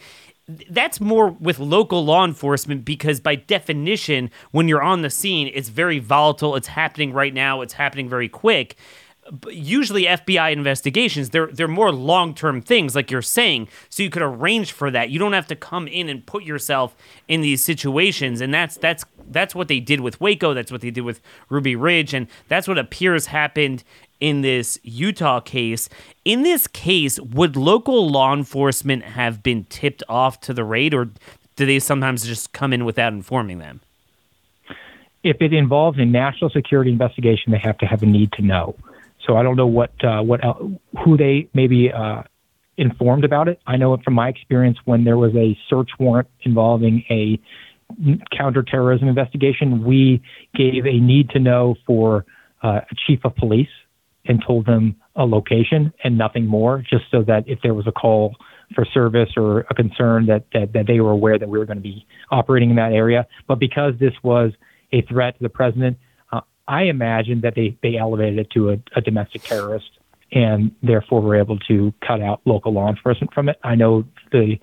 that's more with local law enforcement because by definition when you're on the scene it's very volatile it's happening right now it's happening very quick. Usually FBI investigations they're they're more long-term things like you're saying so you could arrange for that. You don't have to come in and put yourself in these situations and that's that's that's what they did with Waco that's what they did with Ruby Ridge and that's what appears happened in this Utah case. In this case, would local law enforcement have been tipped off to the raid, or do they sometimes just come in without informing them? If it involves a national security investigation, they have to have a need to know. So I don't know what uh, what who they maybe uh, informed about it. I know it from my experience when there was a search warrant involving a counterterrorism investigation, we gave a need to know for uh, a chief of police and told them a location and nothing more, just so that if there was a call for service or a concern that, that, that they were aware that we were going to be operating in that area. But because this was a threat to the president, uh, I imagine that they, they elevated it to a, a domestic terrorist and therefore were able to cut out local law enforcement from it. I know the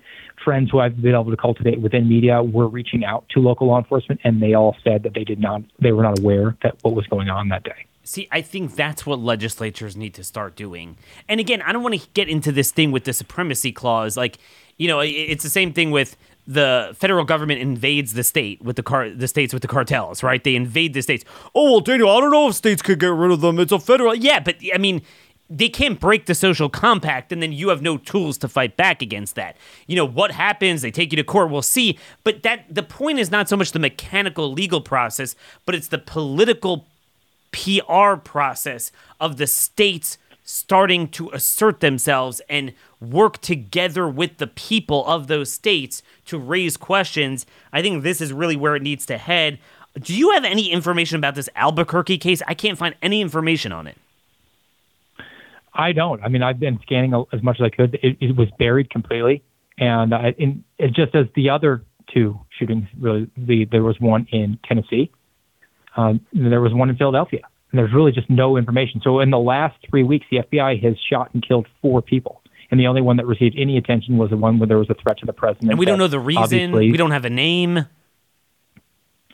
friends who I've been able to cultivate within media were reaching out to local law enforcement, and they all said that they did not, they were not aware that what was going on that day. See, I think that's what legislatures need to start doing. And again, I don't want to get into this thing with the supremacy clause. Like, you know, it's the same thing with the federal government invades the state with the car the states with the cartels, right? They invade the states. Oh well, Daniel, I don't know if states could get rid of them. It's a federal. Yeah, but I mean, they can't break the social compact and then you have no tools to fight back against that. You know, what happens? They take you to court, we'll see. But that the point is not so much the mechanical legal process, but it's the political PR process of the states starting to assert themselves and work together with the people of those states to raise questions. I think this is really where it needs to head. Do you have any information about this Albuquerque case? I can't find any information on it. I don't. I mean, I've been scanning as much as I could. It, it was buried completely, and I, in, it just as the other two shootings. Really, the, there was one in Tennessee, um, there was one in Philadelphia, and there's really just no information. So in the last three weeks, the FBI has shot and killed four people. And the only one that received any attention was the one where there was a threat to the president. And we don't know the reason. We don't have a name.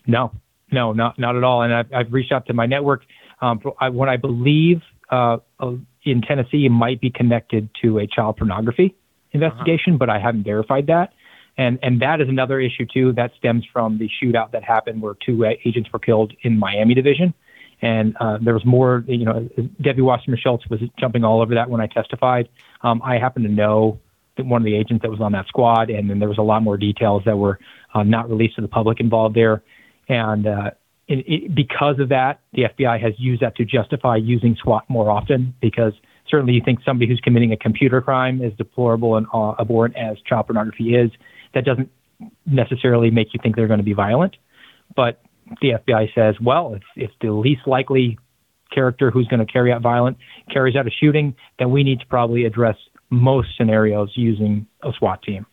No, no, not not at all. And I've, I've reached out to my network. Um, I, what I believe uh, in Tennessee might be connected to a child pornography investigation, uh-huh. but I haven't verified that. And and that is another issue too. That stems from the shootout that happened where two agents were killed in Miami division. And uh, there was more, you know, Debbie Wasserman Schultz was jumping all over that when I testified. Um, I happen to know that one of the agents that was on that squad, and then there was a lot more details that were uh, not released to the public involved there. And uh, it, it, because of that, the FBI has used that to justify using SWAT more often because certainly you think somebody who's committing a computer crime is deplorable and uh, abhorrent as child pornography is. That doesn't necessarily make you think they're going to be violent. But the FBI says, well, if, if the least likely character who's going to carry out violence carries out a shooting, then we need to probably address most scenarios using a SWAT team.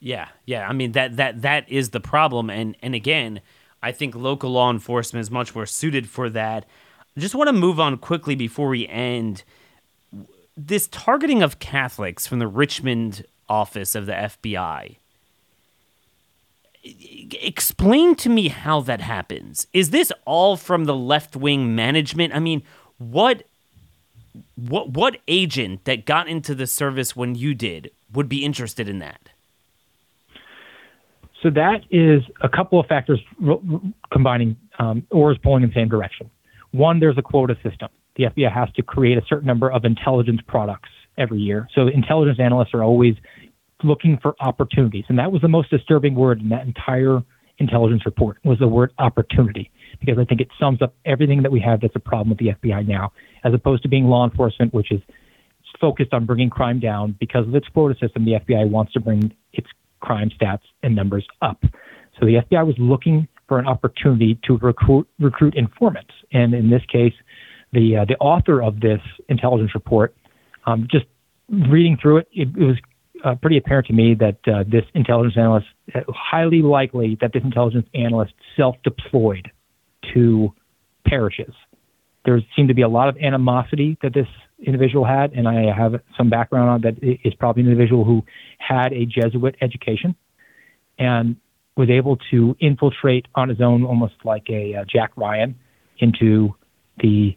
Yeah, yeah. I mean that that that is the problem, and and again, I think local law enforcement is much more suited for that. I just want to move on quickly before we end. This targeting of Catholics from the Richmond office of the FBI. Explain to me how that happens. Is this all from the left wing management? I mean, what what what agent that got into the service when you did would be interested in that? So that is a couple of factors combining um, or is pulling in the same direction. One, there's a quota system. The FBI has to create a certain number of intelligence products every year. So intelligence analysts are always looking for opportunities, and that was the most disturbing word in that entire intelligence report was the word opportunity because I think it sums up everything that we have that's a problem with the FBI now, as opposed to being law enforcement, which is focused on bringing crime down because of its quota system. The FBI wants to bring crime stats and numbers up. So the FBI was looking for an opportunity to recruit recruit informants, and in this case, the uh, the author of this intelligence report, um, just reading through it, it, it was uh, pretty apparent to me that uh, this intelligence analyst, uh, highly likely that this intelligence analyst self-deployed to parishes. There seemed to be a lot of animosity that this individual had, and I have some background on that is probably an individual who had a Jesuit education and was able to infiltrate on his own, almost like a uh, Jack Ryan, into the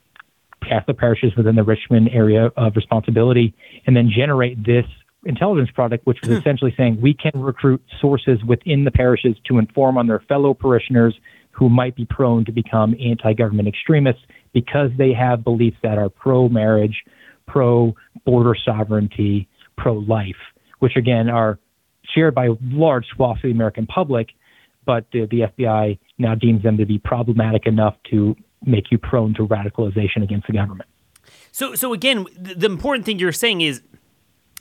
Catholic parishes within the Richmond area of responsibility, and then generate this intelligence product, which was hmm. essentially saying we can recruit sources within the parishes to inform on their fellow parishioners who might be prone to become anti government extremists because they have beliefs that are pro marriage, pro border sovereignty, pro life, which again are shared by large swaths of the American public, but the, the FBI now deems them to be problematic enough to make you prone to radicalization against the government. So, so again, the important thing you're saying is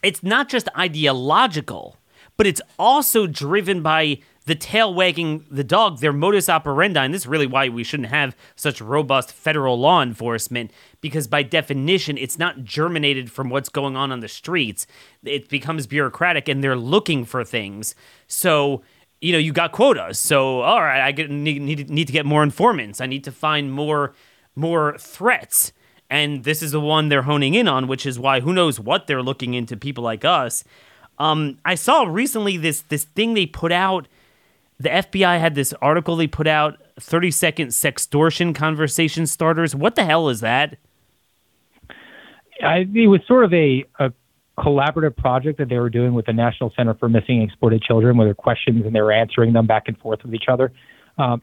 it's not just ideological, but it's also driven by the tail wagging the dog, their modus operandi. And this is really why we shouldn't have such robust federal law enforcement, because by definition, it's not germinated from what's going on on the streets. It becomes bureaucratic and they're looking for things. So, you know, you got quotas. So, all right, I get, need, need, need to get more informants. I need to find more more threats. And this is the one they're honing in on, which is why who knows what they're looking into people like us. Um, I saw recently this this thing they put out. The FBI had this article they put out, 30 second sextortion conversation starters. What the hell is that? I, it was sort of a, a collaborative project that they were doing with the National Center for Missing and Exploited Children, where there were questions and they were answering them back and forth with each other. Um,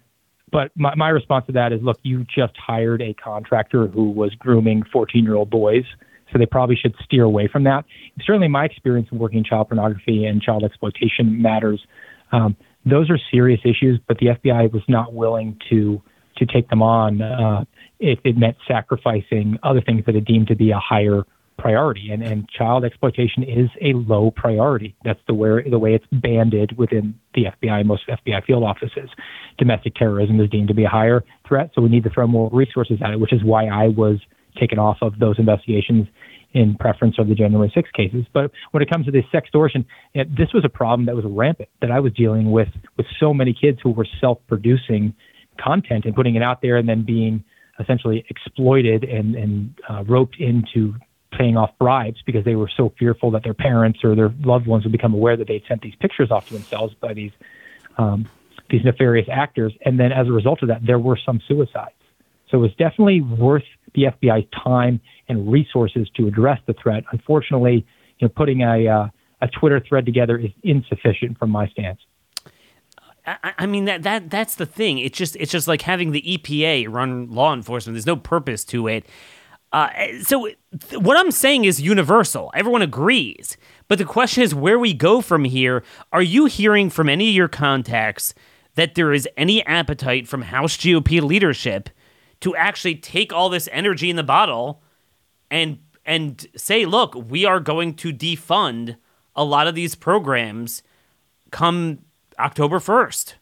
but my, my response to that is look, you just hired a contractor who was grooming 14 year old boys. So they probably should steer away from that. Certainly, my experience in working child pornography and child exploitation matters. Um, those are serious issues, but the FBI was not willing to to take them on uh, if it meant sacrificing other things that it deemed to be a higher priority. And, and child exploitation is a low priority. That's the way the way it's banded within the FBI, most FBI field offices. Domestic terrorism is deemed to be a higher threat, so we need to throw more resources at it, which is why I was taken off of those investigations in preference of the January 6 cases. But when it comes to this sextortion, it, this was a problem that was rampant that I was dealing with with so many kids who were self-producing content and putting it out there and then being essentially exploited and, and uh, roped into paying off bribes because they were so fearful that their parents or their loved ones would become aware that they'd sent these pictures off to themselves by these um, these nefarious actors. And then as a result of that, there were some suicides. So it was definitely worth the FBI's time and resources to address the threat. Unfortunately, you know, putting a uh, a Twitter thread together is insufficient from my stance. I, I mean that that that's the thing. It's just it's just like having the EPA run law enforcement. There's no purpose to it. Uh, so th- what I'm saying is universal. Everyone agrees. But the question is where we go from here. Are you hearing from any of your contacts that there is any appetite from House GOP leadership to actually take all this energy in the bottle and and say, look, we are going to defund a lot of these programs come October 1st?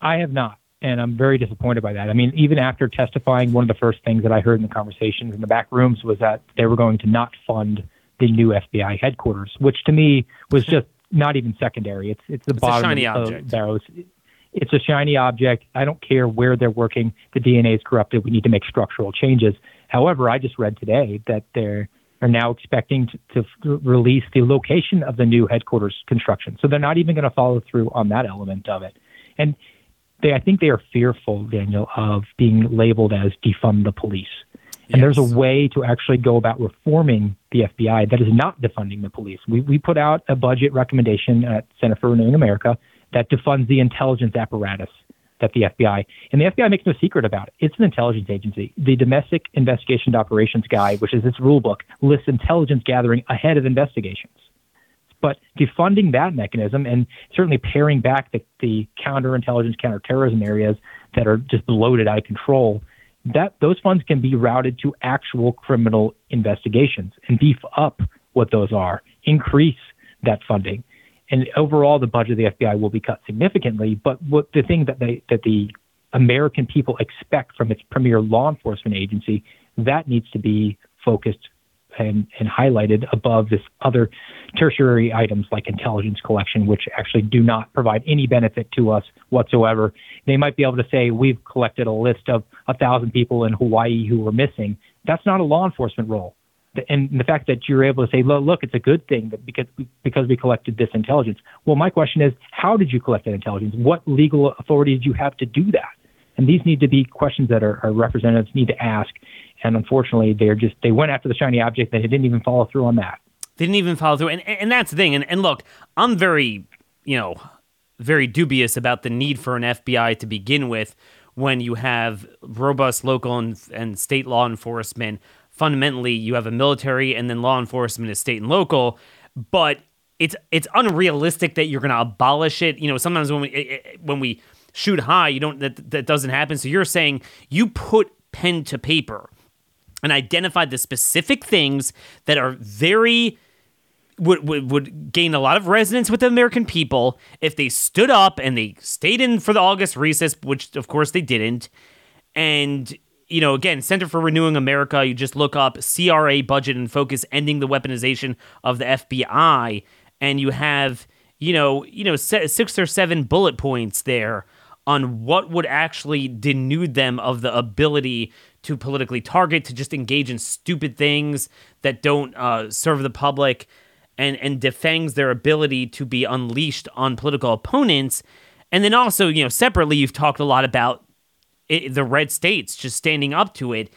I have not, and I'm very disappointed by that. I mean, even after testifying, one of the first things that I heard in the conversations in the back rooms was that they were going to not fund the new FBI headquarters, which to me was just not even secondary. It's it's the it's bottom of object. the barrel. It's, it's a shiny object. I don't care where they're working. The DNA is corrupted. We need to make structural changes. However, I just read today that they're are now expecting to, to release the location of the new headquarters construction. So they're not even going to follow through on that element of it. And they, I think they are fearful, Daniel, of being labeled as defund the police. And Yes. there's a way to actually go about reforming the FBI that is not defunding the police. We, we put out a budget recommendation at Center for Renewing America that defunds the intelligence apparatus that the FBI, and the FBI makes no secret about it. It's an intelligence agency. The Domestic Investigation Operations Guide, which is its rule book, lists intelligence gathering ahead of investigations. But defunding that mechanism and certainly paring back the, the counterintelligence, counterterrorism areas that are just bloated out of control, that those funds can be routed to actual criminal investigations and beef up what those are, increase that funding. And overall, the budget of the FBI will be cut significantly. But what the thing that they that the American people expect from its premier law enforcement agency, that needs to be focused and, and highlighted above this other tertiary items like intelligence collection, which actually do not provide any benefit to us whatsoever. They might be able to say we've collected a list of a thousand people in Hawaii who were missing. That's not a law enforcement role. And the fact that you're able to say, look, it's a good thing that because because we collected this intelligence. Well, my question is, how did you collect that intelligence? What legal authority did you have to do that? And these need to be questions that our, our representatives need to ask. And unfortunately, they're just they went after the shiny object they didn't even follow through on that. They didn't even follow through. And, and that's the thing. And, and look, I'm very, you know, very dubious about the need for an FBI to begin with when you have robust local and, and state law enforcement. Fundamentally, you have a military and then law enforcement is state and local, but it's it's unrealistic that you're going to abolish it. You know, sometimes when we eh, eh, eh, when we shoot high, you don't that that doesn't happen. So you're saying you put pen to paper and identified the specific things that are very would, would would gain a lot of resonance with the American people if they stood up and they stayed in for the August recess, which of course they didn't. And you know, again, Center for Renewing America, you just look up CRA budget and focus ending the weaponization of the FBI, and you have you know you know six or seven bullet points there on what would actually denude them of the ability to politically target, to just engage in stupid things that don't uh, serve the public and and defangs their ability to be unleashed on political opponents. And then also, you know, separately, you've talked a lot about it, the red states just standing up to it.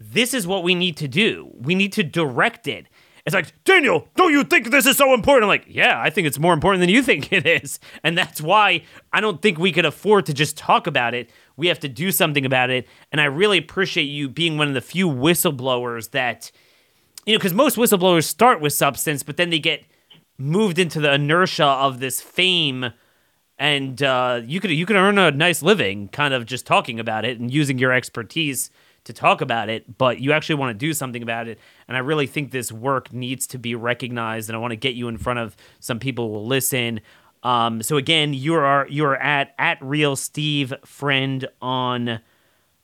This is what we need to do. We need to direct it. It's like, Daniel, don't you think this is so important? I'm like, yeah, I think it's more important than you think it is. And that's why I don't think we could afford to just talk about it. We have to do something about it. And I really appreciate you being one of the few whistleblowers that you know, because most whistleblowers start with substance, but then they get moved into the inertia of this fame, and uh, you could you could earn a nice living, kind of just talking about it and using your expertise to talk about it. But you actually want to do something about it, and I really think this work needs to be recognized, and I want to get you in front of some people who will listen. Um, so again, you are you are at at real Steve friend on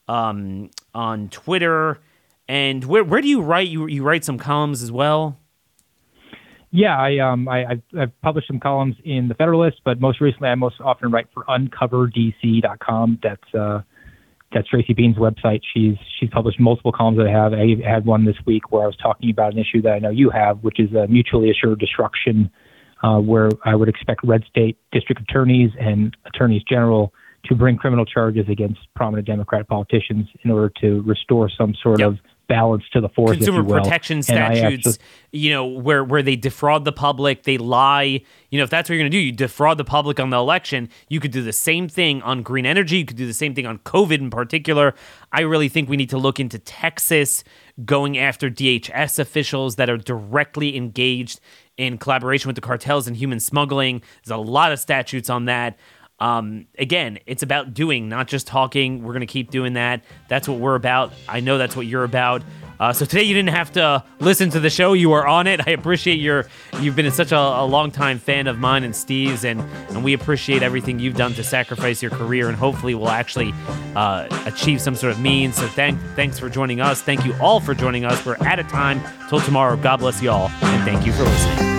um, on Twitter. And where where do you write? You you write some columns as well. Yeah, I um I I've, I've published some columns in the Federalist, but most recently I most often write for UncoverDC.com. That's uh that's Tracy Beanz' website. She's she's published multiple columns that I have. I had one this week where I was talking about an issue that I know you have, which is a mutually assured destruction, uh, where I would expect red state district attorneys and attorneys general to bring criminal charges against prominent Democrat politicians in order to restore some sort yep. of balance to the force. Consumer protection statutes, actually, you know, where where they defraud the public, they lie. You know, if that's what you're going to do, you defraud the public on the election. You could do the same thing on green energy. You could do the same thing on COVID in particular. I really think we need to look into Texas going after DHS officials that are directly engaged in collaboration with the cartels and human smuggling. There's a lot of statutes on that. Um, again, it's about doing, not just talking. We're going to keep doing that. That's what we're about. I know that's what you're about. Uh, so today you didn't have to listen to the show; you were on it. I appreciate your you've been such a, a long time fan of mine and Steve's, and and we appreciate everything you've done to sacrifice your career, and hopefully we'll actually uh, achieve some sort of means. So thank thanks for joining us. Thank you all for joining us. We're out of time. Till tomorrow. God bless you all, and thank you for listening.